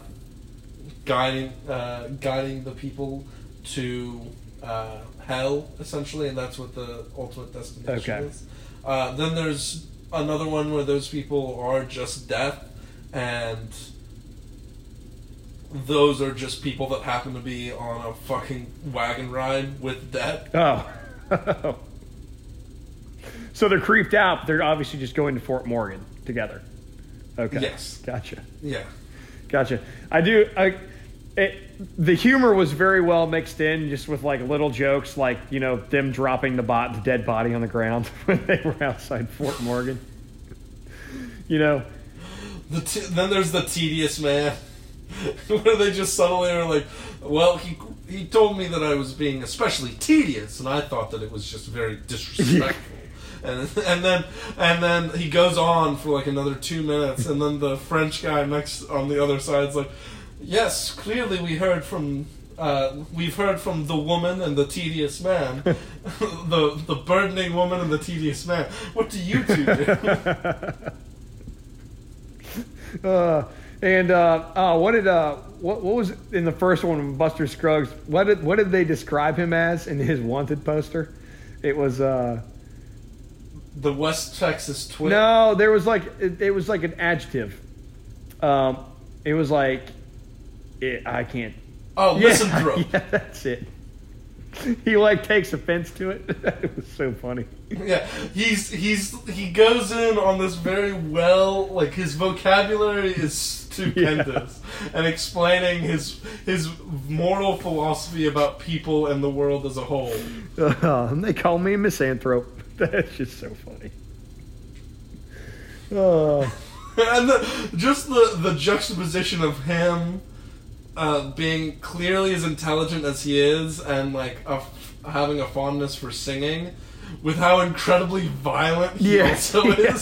guiding, uh, guiding the people to, uh, hell, essentially, and that's what the ultimate destination Okay. is. Uh, then there's another one where those people are just death, and those are just people that happen to be on a fucking wagon ride with death. Oh. *laughs* so they're creeped out, but they're obviously just going to Fort Morgan together. Okay. Yes. Gotcha. Yeah. Gotcha. I do. I, it, the humor was very well mixed in, just with like little jokes, like you know them dropping the bot, the dead body on the ground *laughs* when they were outside Fort Morgan. You know, The t- then there's the tedious man, *laughs* where they just suddenly are like, "Well, he he told me that I was being especially tedious, and I thought that it was just very *laughs* disrespectful." And, and then and then he goes on for like another two minutes, and then the French guy next on the other side is like, "Yes, clearly we heard from." Uh, we've heard from the woman and the tedious man, *laughs* the the burdening woman and the tedious man. What do you two do? *laughs* uh, and uh, oh, what did uh, what, what was in the first one, Buster Scruggs? What did what did they describe him as in his wanted poster? It was uh, the West Texas twin. no, there was like it, it was like an adjective. Um, it was like it, I can't. Oh, *laughs* Yeah, misanthrope. *laughs* yeah, that's it. He like takes offense to it. *laughs* it was so funny. Yeah, he's he's he goes in on this very well, like his vocabulary is stupendous, and explaining his his moral philosophy about people and the world as a whole. Uh, and they call me a misanthrope. *laughs* That's just so funny. Uh, *laughs* and the, just the the juxtaposition of him uh, being clearly as intelligent as he is, and like a, having a fondness for singing, with how incredibly violent he Yeah, also *laughs* yeah.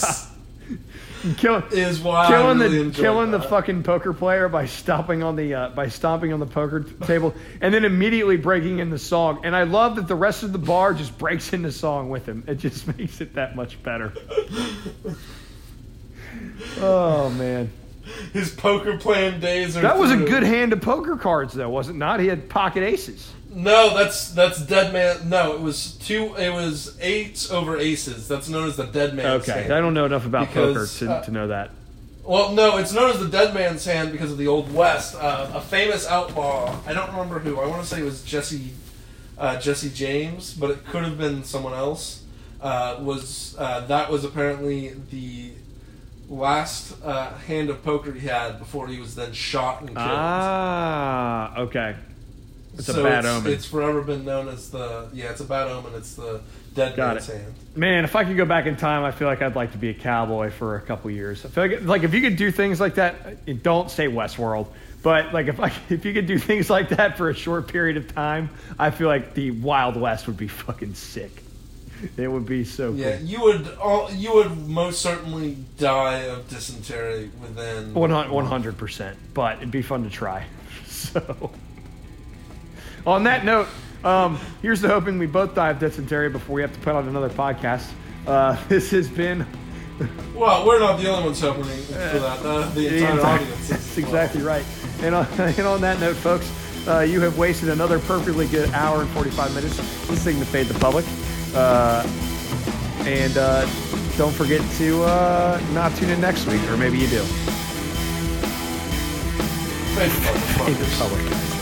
*laughs* kill, is why killing really the killing the fucking poker player by stomping on the uh, by stomping on the poker table and then immediately breaking in the song. And I love that the rest of the bar just breaks into song with him. It just *laughs* makes it that much better. *laughs* Oh man, His poker playing days are that was a good hand of poker cards, though, was it not? He had pocket aces. No, that's that's dead man. No, it was two. It was eights over aces. That's known as the dead man's Okay, hand. I don't know enough about Because, poker to, uh, to know that. Well, no, it's known as the dead man's hand because of the old west. Uh, a famous outlaw. I don't remember who. I want to say it was Jesse uh, Jesse James, but it could have been someone else. Uh, was uh, that was apparently the last uh, hand of poker he had before he was then shot and killed. Ah, okay. It's a So bad it's, omen. It's forever been known as the yeah. It's a bad omen. It's the dead Got man's it. hand. Man, if I could go back in time, I feel like I'd like to be a cowboy for a couple years. I feel like, like if you could do things like that, uh, don't say Westworld, but like if I if you could do *laughs* things like that for a short period of time, I feel like the Wild West would be fucking sick. It would be so Yeah, cool. you would all, you would most certainly die of dysentery within One hundred percent, but it'd be fun to try. *laughs* So, on that note, um, here's the hoping we both die of dysentery before we have to put out another podcast. Uh, *laughs* this has been *laughs* Well, we're not the only ones hoping for that. Uh, the entire audience. That's *laughs* well. exactly right. And on, and on that note, folks, uh, you have wasted another perfectly good hour and 45 minutes listening to Fade the Public. Uh, and uh, don't forget to uh, not tune in next week, or maybe you do. Fade the public, Fade the. Public.